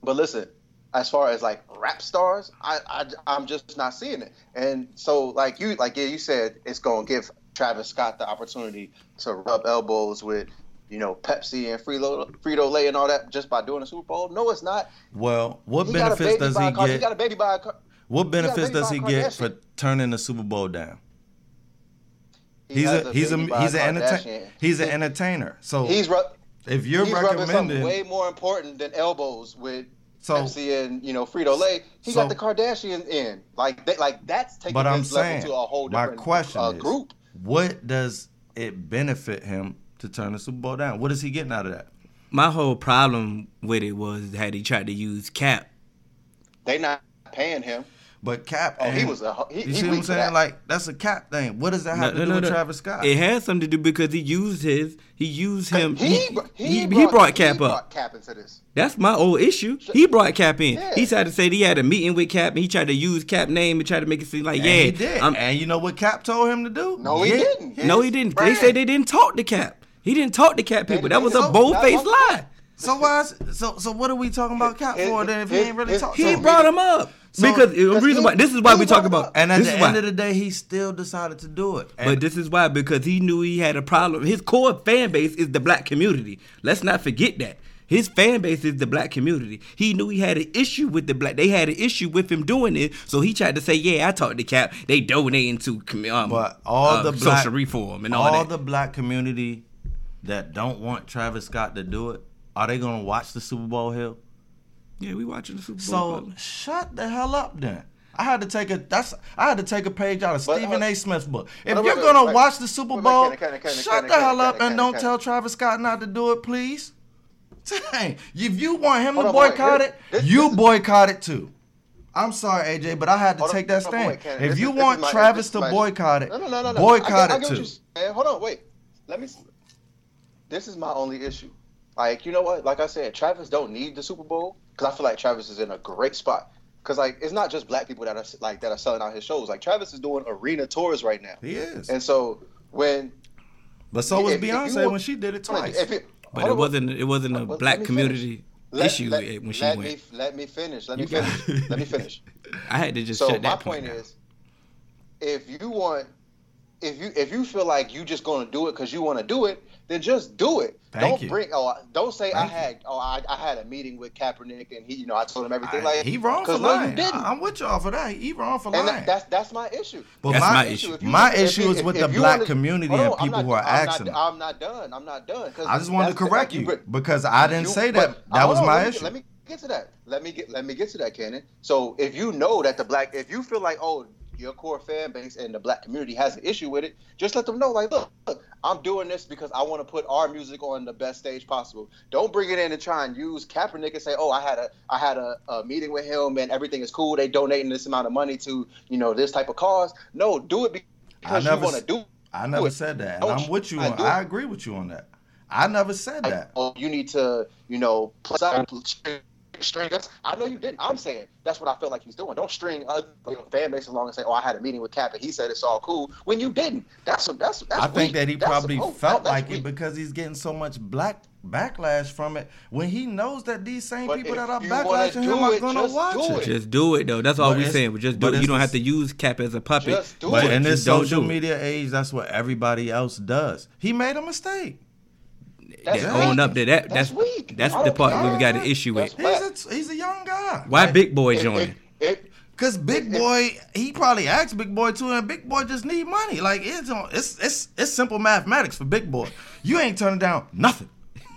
but listen, as far as like rap stars, I, I I'm just not seeing it. And so like you like yeah, you said it's going to give Travis Scott the opportunity to rub elbows with you know Pepsi and Frito Frito Lay and all that just by doing a Super Bowl. No, it's not. Well, what He a benefits does he a Kar- He get? got a baby by a Kar- What benefits baby does he get for turning the Super Bowl down? he He's has a he's a he's an entertainer. He's an entertainer. So He's ru- if you're he's something recommending, way more important than elbows with So- Pepsi and you know Frito Lay. He so- got the Kardashians in like they, like that's taking but I'm his level saying, to a whole my different question uh, is, group. what does it benefit him to turn the Super Bowl down? What is he getting out of that? My whole problem with it was had he tried to use Cap. They not paying him. But Cap, Oh, he was a he, you he see what I'm saying? that. Like that's a Cap thing. What does that have to do with Travis Scott? It has something to do because he used his. He used him. he, He, br- he, he brought Cap he up. brought Cap into this. That's my old issue. He brought Cap in. Yeah. He tried to say that he had a meeting with Cap and he tried to use Cap name and try to make it seem like And yeah. he did. I'm- and you know what Cap told him to do? No, he Get didn't. his no, he didn't. They Brand. said they didn't talk to Cap. He didn't talk to Cap people. That was a bold faced that- lie. So why? Is, so so what are we talking about Cap His- for then? If he ain't really his- talking. He So- brought him up So- because the reason he- why this is why we brought talk about. And at this the end why. of the day, he still decided to do it. And But this is why because he knew he had a problem. His core fan base is the black community. Let's not forget that. His fan base is the black community. He knew he had an issue with the black. They had an issue with him doing it, so he tried to say, "Yeah, I talked to Cap. They donating to com- um, But all uh, the black, social reform and all, all that." the black community that don't want Travis Scott to do it, are they gonna watch the Super Bowl hell? yeah, we watching the Super Bowl. So brother. shut the hell up then. I had to take a that's I had to take a page out of But, Stephen uh, A. Smith's book. If you're gonna wait, watch the Super wait, wait, Bowl, Kenny, Kenny, Kenny, shut Kenny, the hell Kenny, up Kenny, and don't Kenny. tell Travis Scott not to do it, please. Dang, if you want him Hold to boycott here- it, this- you this is- boycott it too. I'm sorry, AJ, but I had to Hold on, take that hold stand. wait, Kenny, if this you is- want is my- Travis to my- boycott it, No, no, no, no, no. boycott I get, I it get what too. you're. Hold on, wait. Let me. This is my only issue. Like you know what? Like I said, Travis don't need the Super Bowl because I feel like Travis is in a great spot. Because like it's not just black people that are like that are selling out his shows. Like Travis is doing arena tours right now, He is. and so when But so was if- if you Beyonce want- when she did it twice. if it, but it wasn't. It wasn't a Let- let black community let- issue let- when she let went. Me, let me finish. Let me You got- finish. let me finish. I had to just so shut my that point down. is, if you want, if you if you feel like you just gonna do it because you want to do it, then just do it. Thank don't you. bring. Oh, don't say I Thank you. had. Oh, I, I had a meeting with Kaepernick and he, you know, I told him everything. I- like he wrong for 'cause no, you lying. didn't. I, am with y'all for that. He wrong for and lying. that, that's that's my issue. but That's my, my issue. If my if issue you- is if- with if the you black wanna- community on, and people not- who are I'm asking. Not. I'm not done. I'm not done. 'cause I just wanted to correct like, you because I didn't say that. That was my issue. Let me get to that. Let me get let me get to that, Cannon. So if you know that the black, if you feel like oh your core fan base and the black community has an issue with it, just let them know like look, look I'm doing this because I want to put our music on the best stage possible. Don't bring it in and try and use Kaepernick and say oh I had a I had a, a meeting with him and everything is cool. They donating this amount of money to you know this type of cause. No, do it because you never want to do. I never it. said that, and Don't I'm with you. On, and do it. I agree with you on that. I never said like, that. oh, you need to, you know, plus out string us. I know you didn't. I'm saying that's what I feel like he's doing. Don't string other you know, fan base along and say, "Oh, I had a meeting with Cap and he said it's all cool." When you didn't, that's what that's. that's what I think that he That's- probably oh, felt that's like it because he's getting so much black backlash from it. When he knows that these same But people that are you wanna backlashing him are gonna watch it. it. Just do it though. That's all But we're saying. But just but do it. You don't have to use Cap as a puppet. Just do But it. in this social media age, that's what everybody else does. He made a mistake. That's that weak. own up to that. That's That's weak. that's the part where we got an issue with. He's a, he's a young guy. Why Big Boi If- joining? if- if- Cause Big Boi, he probably asked Big Boi too, and Big Boi just need money. Like it's on, it's it's it's simple mathematics for Big Boi. You ain't turning down nothing.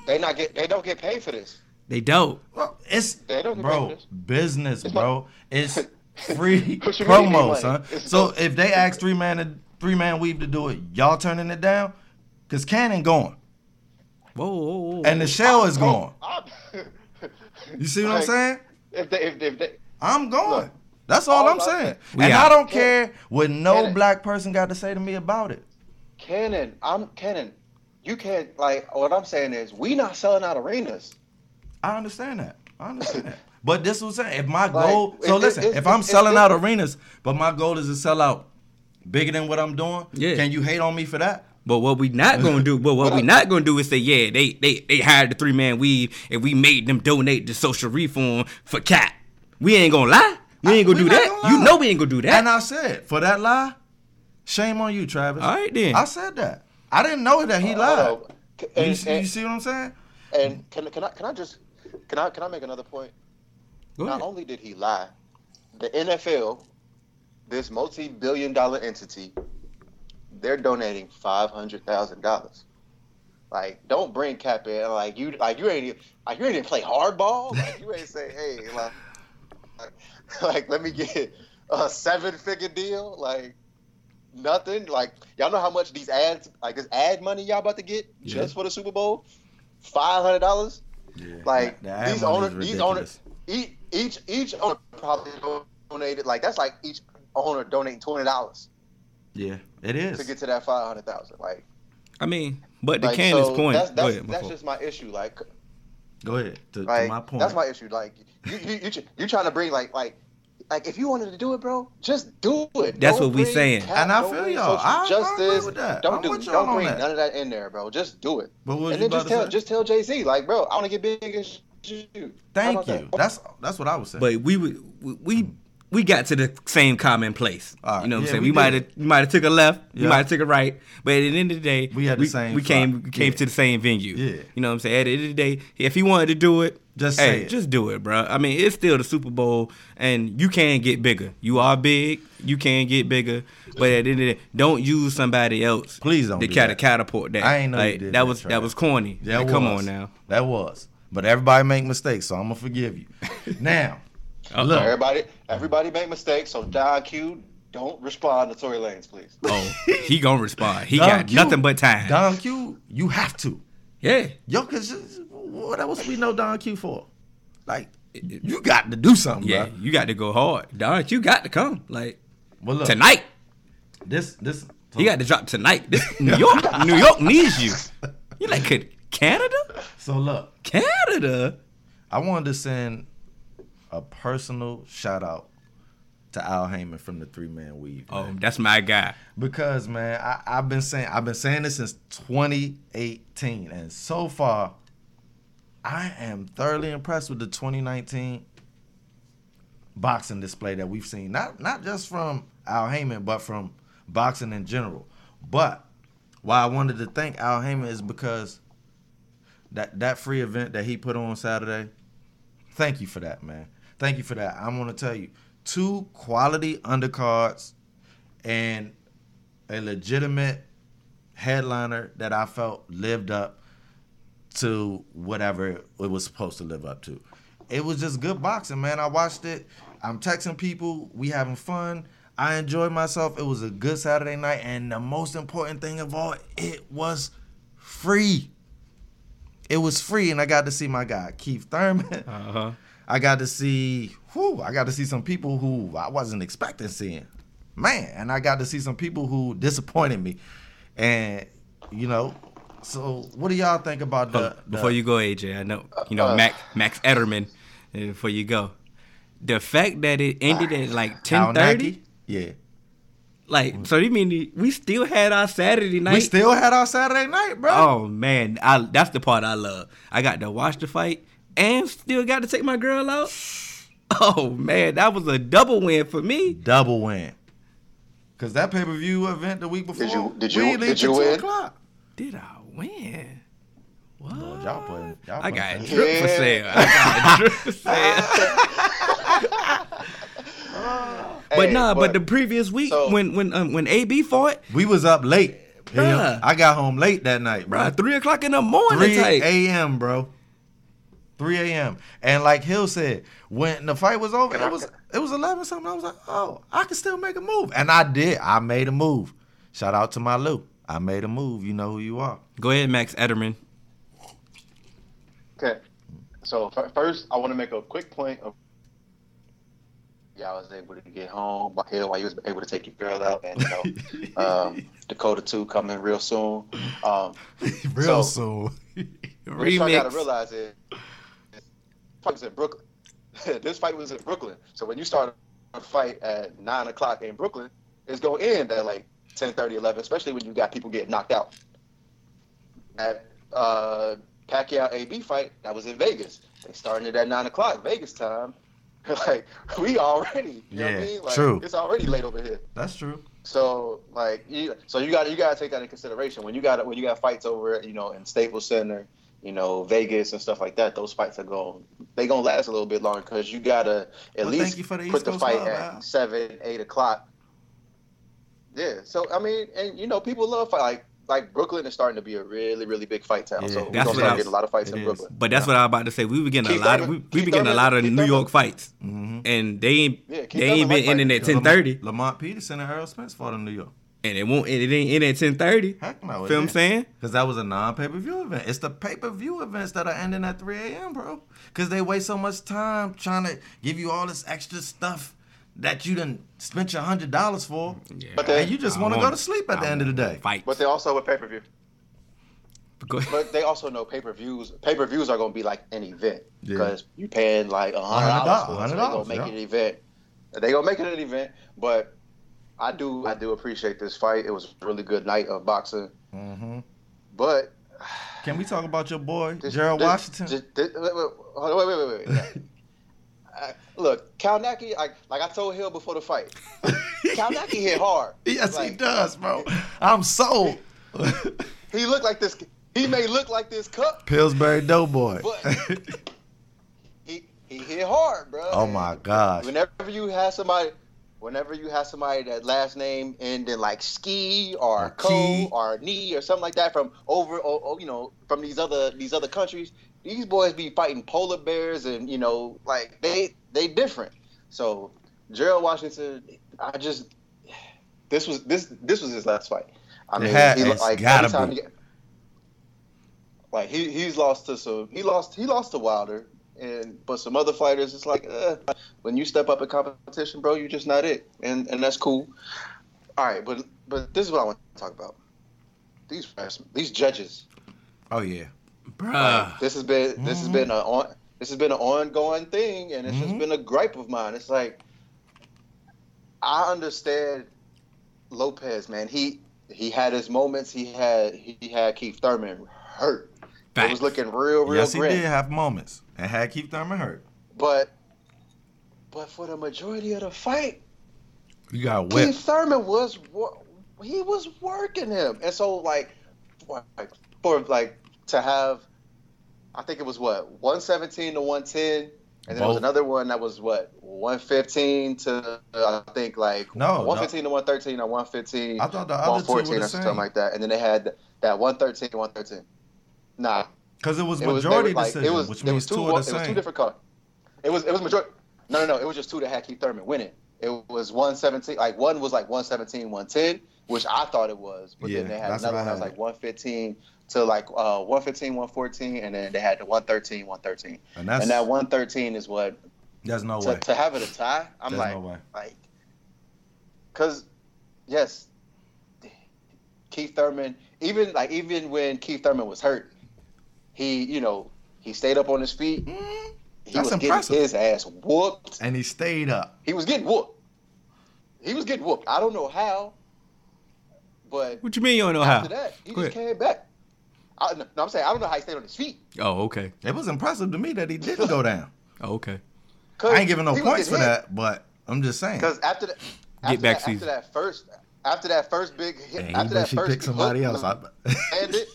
they not get, they don't get paid for this. They don't. Well, it's They don't bro business, It's bro. It's free What you promo, son. It's So both. if they ask three man to three man weave to do it, y'all turning it down? Cause Cannon going Whoa, whoa, whoa. and the shell is going. I'm- You see what I'm saying? If they, if, if they, I'm going. Look, That's all, all I'm I'm saying. saying- We and out. I don't Can- care what no Cannon. black person got to say to me about it. Cannon, I'm Cannon. you can't like. What I'm saying is, we not selling out arenas. I understand that. I understand that. But this was saying, if my Like, goal, so it- it- listen, it's- if I'm it's selling out arenas, but my goal is to sell out bigger than what I'm doing, Yeah. can you hate on me for that? But what we not gonna do, but what we not gonna do is say, yeah, they they they hired the three man weave and we made them donate to social reform for cap. We ain't gonna lie. We ain't gonna We do that. gonna You know we ain't gonna do that. And I said, for that lie, shame on you, Travis. All right, then. I said that. I didn't know that he uh, lied. Hold on. You, And, see, you see what I'm saying? and can, can I can I just can I can I make another point? Go Not only did he lie, the NFL, this multi-billion dollar entity, they're donating five hundred thousand dollars. Like, don't bring Cap in like you like you ain't even, like you ain't even play hardball. Like you ain't say, hey, like, like, like let me get a seven-figure deal. Like nothing. Like y'all know how much these ads, like this ad money y'all about to get Yeah. just for the Super Bowl, five hundred dollars. Yeah. Like The ad these owners, these owners, each each each owner probably donated like that's like each owner donating twenty dollars Yeah, it is. to get to that five hundred thousand. Like, I mean, but the like Candace's so point, that's go that's, ahead, that's just my issue. Like, Go ahead. To, to my point. that's my issue. Like, you you you, you trying to bring like like. Like if you wanted to do it, bro, just do it. That's Don't what we saying. cap, And I feel y'all. social I- I agree justice. with that. Don't I'm do. with y'all Don't bring that. none of that in there, bro. Just do it. But what and then just tell say? just tell Jay Z, like, bro, I want to get big as you. Thank you. that? That's that's what I was saying. But we would we, we we got to the same common place. Right. You know what I'm saying? we might have we might have took a left, we might have took a right, but at the end of the day, We had the same We came we came Yeah. to the same venue. Yeah. You know what I'm saying? At the end of the day, if he wanted to do it, Just hey, say it. just do it, bro. I mean, it's still the Super Bowl, and you can get bigger. You are big, you can get bigger, but at the end of the day, don't use somebody else. Please don't to do kind that. catapult that. I ain't know like, that. that, was that was corny. That Like, come on now. That was. But everybody make mistakes, so I'm gonna forgive you. now. Uh-huh. look. Everybody, everybody make mistakes. So Don Q, don't respond to Tory Lanez, please. Oh, he gonna respond. He Don got Q- nothing but time. Don Q, you have to. yeah. Yo, cause what else we know Don Q for? Like, you got to do something, Yeah, bro. you got to go hard. Don, you got to come. Like Well, look, tonight. this this He got to drop tonight. This, New York New York needs you. You like could Canada? So look, Canada? I wanted to send a personal shout out to Al Haymon from the Three Man Weave. Oh, man. that's my guy. because man, I, I've been saying I've been saying this since 2018, and so far, I am thoroughly impressed with the 2019 boxing display that we've seen. Not not just from Al Haymon, but from boxing in general. But why I wanted to thank Al Haymon is because that that free event that he put on Saturday. Thank you for that, man. Thank you for that. I'm gonna tell you, two quality undercards and a legitimate headliner that I felt lived up to whatever it was supposed to live up to. It was just good boxing, man. I watched it. I'm texting people. We having fun. I enjoyed myself. It was a good Saturday night, and the most important thing of all, it was free. It was free, and I got to see my guy Keith Thurman. Uh huh. I got to see, whew, I got to see some people who I wasn't expecting seeing. Man, and I got to see some people who disappointed me. And, you know, so what do y'all think about the. the Before you go, AJ, I know you know Max Max Etterman. uh, Before you go, the fact that it ended at like ten thirty, Yeah. like so, you mean we still had our Saturday night? We still had our Saturday night, bro. Oh man, I that's the part I love. I got to watch the fight and still got to take my girl out. Oh man, that was a double win for me. Double win. Because that pay per view event the week before. did you- didn't leave did you 2 win? o'clock. Did I win? What? Lord, y'all putting- y'all I got a putting- drip for Yeah. sale. I got a drip for sale. but Hey, nah, but, the previous week so- when when um, when AB fought, We was up late. Bruh. I got home late that night, bro. bro, three o'clock in the morning, 3 a.m., bro. 3 a.m. And like Hill said, when the fight was over, it was it was 11 something. I was like, oh, I can still make a move. And I did. I made a move. Shout out to my Lou. I made a move. You know who you are. Go ahead, Max Etterman. Okay. So f- first, I want to make a quick point of y'all was able to get home. Hell, while you was able to take your girl out, and you know, um, Dakota Two coming real soon. Um, Real So- soon. what y'all gotta realize is, this fight was in Brooklyn. this fight was in Brooklyn. So when you start a fight at nine o'clock in Brooklyn, it's gonna end at like 10, 11, especially when you got people getting knocked out. That uh, Pacquiao AB fight that was in Vegas. They started it at nine o'clock Vegas time. like we already, you know what I Yeah, mean? Like, true. It's already late over here. That's true. So like you, so you got you got to take that in consideration when you got when you got fights over you know in Staples Center, you know Vegas and stuff like that. Those fights are going they gonna last a little bit longer because you gotta at Well, thank least you for the put the fight love, at Al. seven eight o'clock. Yeah. So I mean, and you know people love fight like like Brooklyn is starting to be a really really big fight town. Yeah, so we're gonna what start I- getting a lot of fights in is. Brooklyn. But that's what I was about to say. We were getting Keith a lot. Of, we we Keith been getting a lot of Keith New Thurman- York fights, Mm-hmm. and they ain't Yeah, they ain't Thurman been like ending fighting. at ten thirty, Lamont Peterson and Errol Spence fought in New York. And it won't. It ain't end at ten thirty. Heck no. Feel what I'm saying? Because that was a non pay per view event. It's the pay per view events that are ending at 3 a.m., bro. Because they waste so much time trying to give you all this extra stuff that you didn't spend your hundred dollars for, Yeah. But they- and you just want to go to sleep at the end of the day. Fight. But they also with pay per view. But they also know pay per views. Pay per views are going to be like an event Yeah. because you paying like a hundred dollars for it. So they $100, gonna make yeah. it an event. They gonna make it an event. But I do, I do appreciate this fight. It was a really good night of boxing. hmm But Can we talk about your boy this, Gerald this- Washington? this- wait, wait, wait, wait, wait. Uh, look, Kownacki, like, like I told Hill before the fight, Kownacki hit hard. yes, he does, bro. I'm sold. He looked like this. He may look like this cup, Pillsbury Doughboy. But- he he hit hard, bro. oh my gosh. Whenever you have somebody, whenever you have somebody that last name end in like ski or, Or co key. or knee or something like that from over, oh, oh, you know, from these other these other countries, these boys be fighting polar bears and you know, like they they different. So Gerald Washington, I just this was this this was his last fight. I It mean, had- he, it's like gotta be. he like he he's lost to some he lost he lost to Wilder and but some other fighters it's like eh, when you step up in competition bro you're just not it. And and that's cool. All right but but this is what I want to talk about. These these judges. Oh yeah. Bruh. like, this has been this has been a on this has been an ongoing thing and it's just Mhm. been a gripe of mine. It's like I understand Lopez man. He he had his moments. He had he had Keith Thurman hurt. It was looking real real yes, he grim. did have moments and had Keith Thurman hurt. But but for the majority of the fight, You got Keith. Thurman was he was working him, and so like for, like for like to have, I think it was what one seventeen to one ten, and then there was another one that was what one fifteen to I think like No, one fifteen to one thirteen or one fifteen. I thought the other two were 114 the or something like that, and then they had that 113, 113. Nah, Because it was it was majority like, decision, it was which it means was two, two it are was two different colors. It was it was majority. No, no, no. It was just two that had Keith Thurman winning. It was 117. Like one was like 117, 110, which I thought it was. But Yeah, then they had another one that was like 115 to like uh 115, 114, and then they had the 113, 113. And that's and that 113 is what there's no to, way. to have it a tie. I'm There's like no like because yes, Keith Thurman. Even like even when Keith Thurman was hurt, he you know he stayed up on his feet. Mm, He That's was impressive. getting his ass whooped. and he stayed up. He was getting whooped. He was getting whooped. I don't know how, but What you mean you don't know how? after that, he Go just ahead. came back. I, no, I'm saying I don't know how he stayed on his feet. Oh, okay. It was impressive to me that he didn't go down. Oh, okay. I ain't giving no points for that, but I'm just saying. Because after that, after, back that, after that first, after that first big hit, Dang, after that she first picked somebody hook else. I, landed, af- a-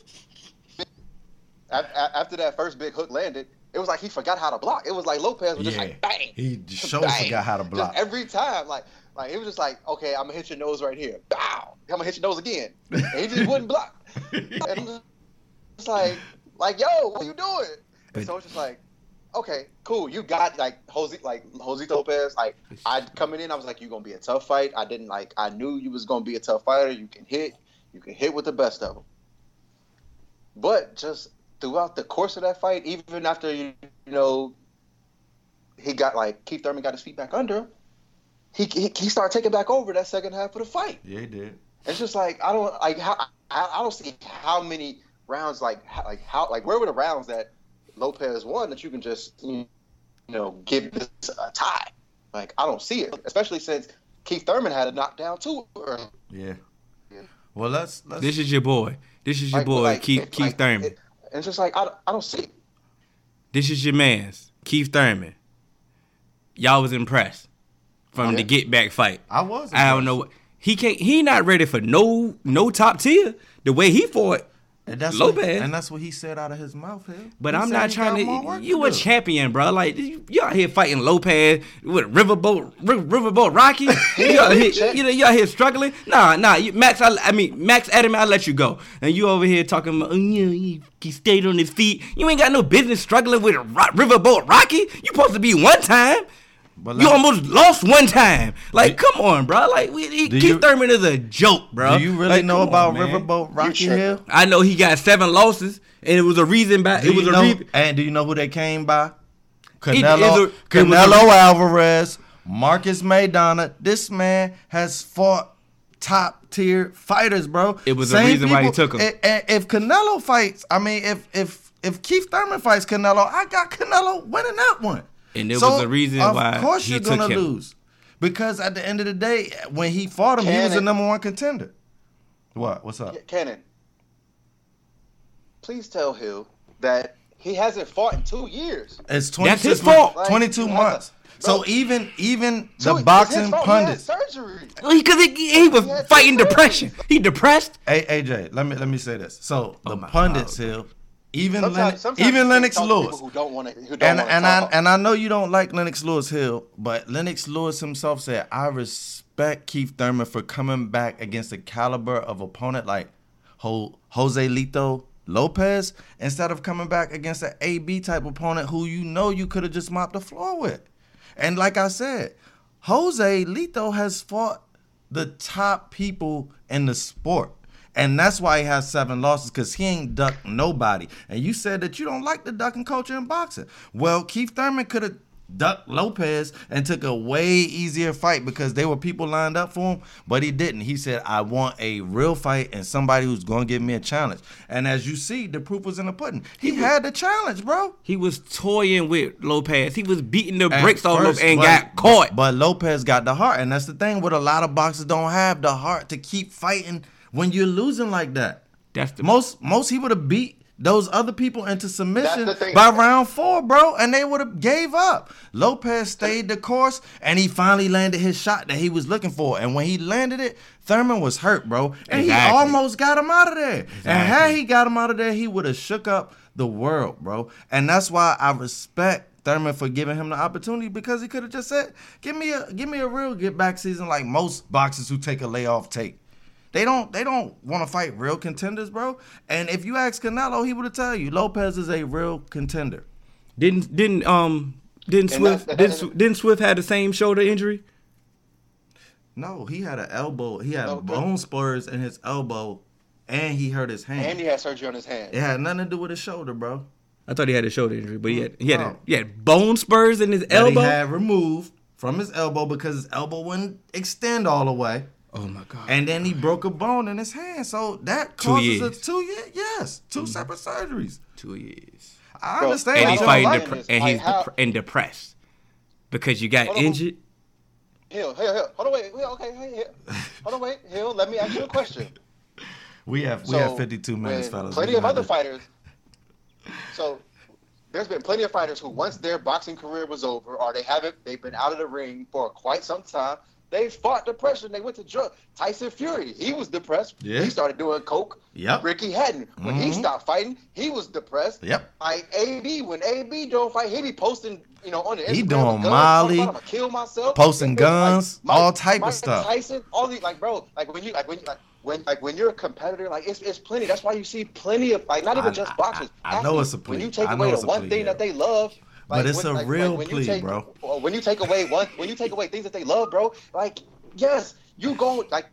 after that first big hook landed, it was like he forgot how to block. It was like Lopez was just yeah, like bang. he sure bang. forgot how to block. Just every time, like, like it was just like, okay, I'm gonna hit your nose right here. Bow. I'm gonna hit your nose again. And he just wouldn't block. And I'm just- it's like, like, yo, what are you doing? And so it's just like, okay, cool. You got like Jose, like Jose Lopez. Like, I coming in, I was like, you're gonna be a tough fight. I didn't like, I knew you was gonna be a tough fighter. You can hit, you can hit with the best of them. But just throughout the course of that fight, even after you, you know, he got like Keith Thurman got his feet back under him, he, he he started taking back over that second half of the fight. Yeah, he did. It's just like I don't like how I, I don't see how many rounds like how, like how like where were the rounds that Lopez won that you can just you know give this a tie. Like I don't see it, especially since Keith Thurman had a knockdown too. Yeah. Yeah. Well, let's let's. This is your boy. This is your Like, boy, like, Keith it- Keith like, Thurman. it- and it's just like I, I don't see it. This is your man's Keith Thurman. Y'all was impressed from Yeah. the get back fight. I was. I don't know. He can't. He not ready for no no top tier. The way he fought. And that's Lopez. What, and that's what he said out of his mouth here. But He I'm not he got more trying to. You a do. champion, bro. Like you, you out here fighting Lopez with Riverboat, Riverboat Rocky. you, out here, you know, you out here struggling. Nah, nah. You, Max, I, I mean Max Adam, I let you go, and you over here talking about, oh, you know, he, he stayed on his feet. You ain't got no business struggling with Ro- Riverboat Rocky. You supposed to be one time. But You almost lost one time. Like, come on, bro. Like, we, he, Keith you- Thurman is a joke, bro. Do you really Like, know about on. Riverboat Rocky. Hill? I know he got seven losses, and it was a reason back. Do It was you a know, reason. and do you know who they came by? Canelo, it a- Canelo Alvarez, Marcos Maidana. This man has fought top tier fighters, bro. It was a reason why he took him. And if Canelo fights, I mean, if if if Keith Thurman fights Canelo, I got Canelo winning that one. And there was a reason of why course he you're took gonna him. lose, because at the end of the day, when he fought him, he was the number one contender. What? What's up? Cannon, please tell Hill that he hasn't fought in two years. It's That's his fault. Like, 22 months. a- so even even Two- the it's boxing fault. Pundits. surgery. Because he, he was He fighting surgery. depression. He depressed. Hey AJ, let me let me say this. So oh the Oh my pundits God. here, even Sometimes, Lennox, sometimes even Lennox can't talk to Lewis, who don't want to, who don't and and I talk. and I know you don't like Lennox Lewis Hill, but Lennox Lewis himself said, "I respect Keith Thurman for coming back against a caliber of opponent like Ho- Josesito Lopez instead of coming back against an AB type opponent who you know you could have just mopped the floor with." And like I said, Josesito has fought the top people in the sport. And that's why he has seven losses because he ain't ducked nobody. And you said that you don't like the ducking culture in boxing. Well, Keith Thurman could have ducked Lopez and took a way easier fight because there were people lined up for him, but he didn't. He said, I want a real fight and somebody who's going to give me a challenge. And as you see, the proof was in the pudding. He, had the challenge, bro. He was toying with Lopez. He was beating the bricks off Lopez and but- got caught. But Lopez got the heart, and that's the thing. What a lot of boxers don't have the heart to keep fighting when you're losing like that. That's the Most most he would have beat those other people into submission That's the thing. by round four, bro, and they would have gave up. Lopez stayed the course, and he finally landed his shot that he was looking for. And when he landed it, Thurman was hurt, bro, and he almost got him out of there. And had he got him out of there, he would have shook up the world, bro. And that's why I respect Thurman for giving him the opportunity because he could have just said, "Give me a give me a real get back season like most boxers who take a layoff take." They don't they don't want to fight real contenders, bro. And if you ask Canelo, he would have tell you Lopez is a real contender. didn't didn't um didn't Swift didn't, didn't Swift had the same shoulder injury? No, he had an elbow. He had No, bone spurs in his elbow, and he hurt his hand. and he had surgery on his hand. it had nothing to do with his shoulder, bro. I thought he had a shoulder injury, but he had he had, a, he had bone spurs in his That elbow. he had removed from his elbow because his elbow wouldn't extend all the way. Oh my god! And then he broke a bone in his hand. So that Two causes years. a two year yes, 2 mm. separate surgeries. Two years. I Bro, understand. And he's fighting like depre- this. and Like, he's how- depre- and depressed because you got injured. Hill, Hill, Hill. Hold on, wait, wait, okay, hey, Hill. Hold on, wait, Hill. Let me ask you a question. we have we So, have 52 minutes, when fellas. Plenty We of other this. fighters. So there's been plenty of fighters who, once their boxing career was over, or they haven't, they've been out of the ring for quite some time. They fought depression. They went to drug. Tyson Fury, he was depressed. Yeah. He started doing coke. Yep. Ricky Hatton, when he Mhm. stopped fighting, he was depressed. Yep. Like AB, when AB don't fight, he be posting, you know, on the Instagram. He doing Molly, I'ma kill myself. posting Like, guns, Mike- all type of stuff. Tyson, all these like, bro, like when you like when you like when like when you're a competitor, like it's, it's plenty. That's why you see plenty of like not even I- just boxers. I- I know it's a point. When you take I away the one plea, thing yeah. that they love. But it's when- a like- real like, plea, take- bro. When you take away one, when you take away things that they love, bro, like yes, you go like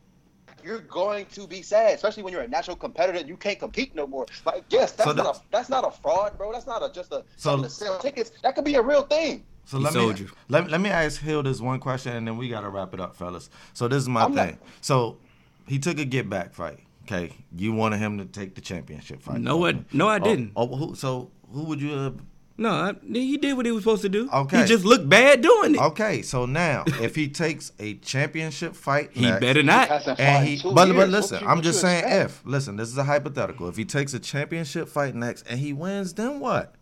you're going to be sad, especially when you're a natural competitor and you can't compete no more. Like yes, that's So not that- a that's not a fraud, bro. That's not a just a So- to sell tickets. That could be a real thing. So let sold me you. let, let me ask Hill this one question, and then we gotta wrap it up, fellas. So this is my I'm not- thing. So he took a get back fight. Okay, you wanted him to take the championship fight. No, I- no, I Oh, didn't. Oh, who, so who would you? have No, I, he did what he was supposed to do. Okay. He just looked bad doing it. Okay, so now if he takes a championship fight, He next, better not. Hasn't And he, but, years. but listen, I'm just saying expect? if. Listen, this is a hypothetical. If he takes a championship fight next and he wins, then what?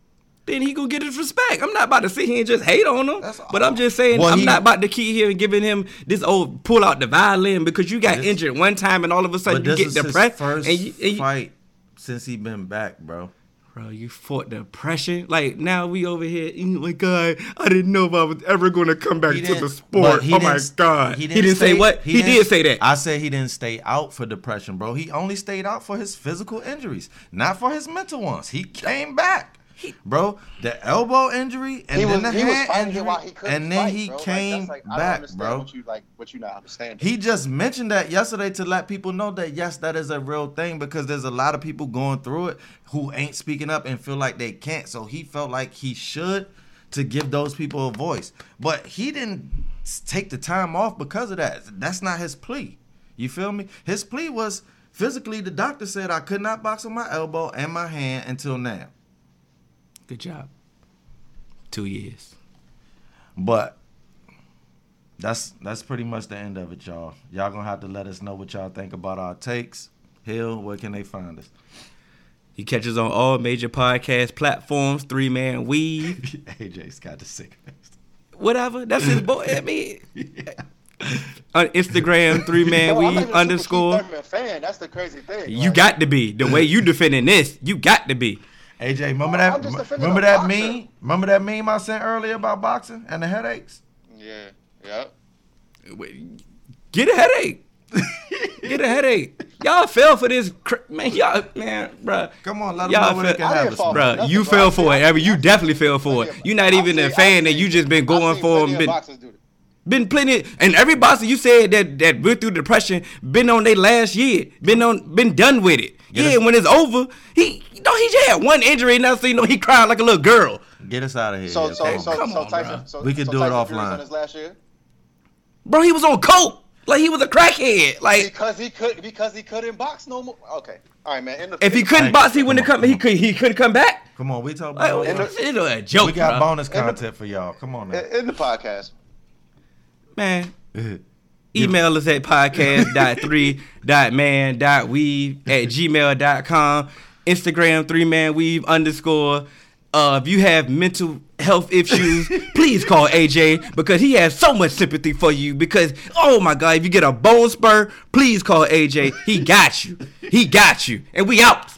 Then he gonna get his respect. I'm not about to sit here and just hate on him. That's But I'm just saying Well, I'm he- not about to keep here and giving him this old pull out the violin because you got This- injured one time and all of a sudden But you this get is depressed his first and you, and you fight since he been back, bro. Bro, you fought depression. Like now we over here. Oh my god, I didn't know if I was ever gonna come back He to the sport. he Oh my didn't- god, he didn't, say what? He, didn't- did say that. I said he didn't stay out for depression, bro. He only stayed out for his physical injuries, not for his mental ones. He came back. Bro, the elbow injury and then was, the he hand injury, it while he couldn't and then fight, he bro. Came like, back, bro. What you like, what you not understand? He just mentioned that yesterday to let people know that yes, that is a real thing because there's a lot of people going through it who ain't speaking up and feel like they can't. So he felt like he should to give those people a voice. But he didn't take the time off because of that. That's not his plea. You feel me? His plea was physically the doctor said I could not box with my elbow and my hand until now. Good job. Two years. But that's that's pretty much the end of it, y'all. Y'all gonna have to let us know what y'all think about our takes. Hill, where can they find us? He catches on all major podcast platforms. Three man weave. AJ's got the sick face. whatever. That's his boy. I mean, on Instagram, three man Bro, I'm weave a underscore. Fan. That's the crazy thing. You Like, got to be the way you defending this. You got to be. AJ, remember No, that? just Remember that boxer. meme? Remember that meme I sent earlier about boxing and the headaches? Yeah, yeah. Get a headache. Get a headache. Y'all fell for this, cr- man. Y'all, man, bruh. Come on, let them Y'all know where they can I have us. bro. nothing, you bro. fell for it. I mean, you definitely fell for it. You're not even a fan, I've and you just been I've going seen for plenty him. Been, boxers do that. been plenty, and every boxer you said that that went through depression, been on their last year, been on, been done with it. Get yeah, us- when it's over, he, you know, he just had one injury, and now so you know he cried like a little girl. Get us out of here. So, Hill. so, Come so. Come so on, Tyson, bruh. so, We could so do it Tyson Fury offline. was on his last year Bro, he was on coke, like he was a crackhead. Like because he could because he couldn't box no more. Okay, all right, man. In the, if he couldn't box, he wouldn't come come. He could. He couldn't come back. Come on, we talk Like, about in the- it's a joke. We got bruh. bonus In the- content for y'all. Come on now. in the podcast. man. Email us at podcast.3.man.weave at gmail.com. Instagram, three man weave underscore. Uh, if you have mental health issues, please call AJ because he has so much sympathy for you. Because, oh my God, if you get a bone spur, please call AJ. He got you. He got you. And we out.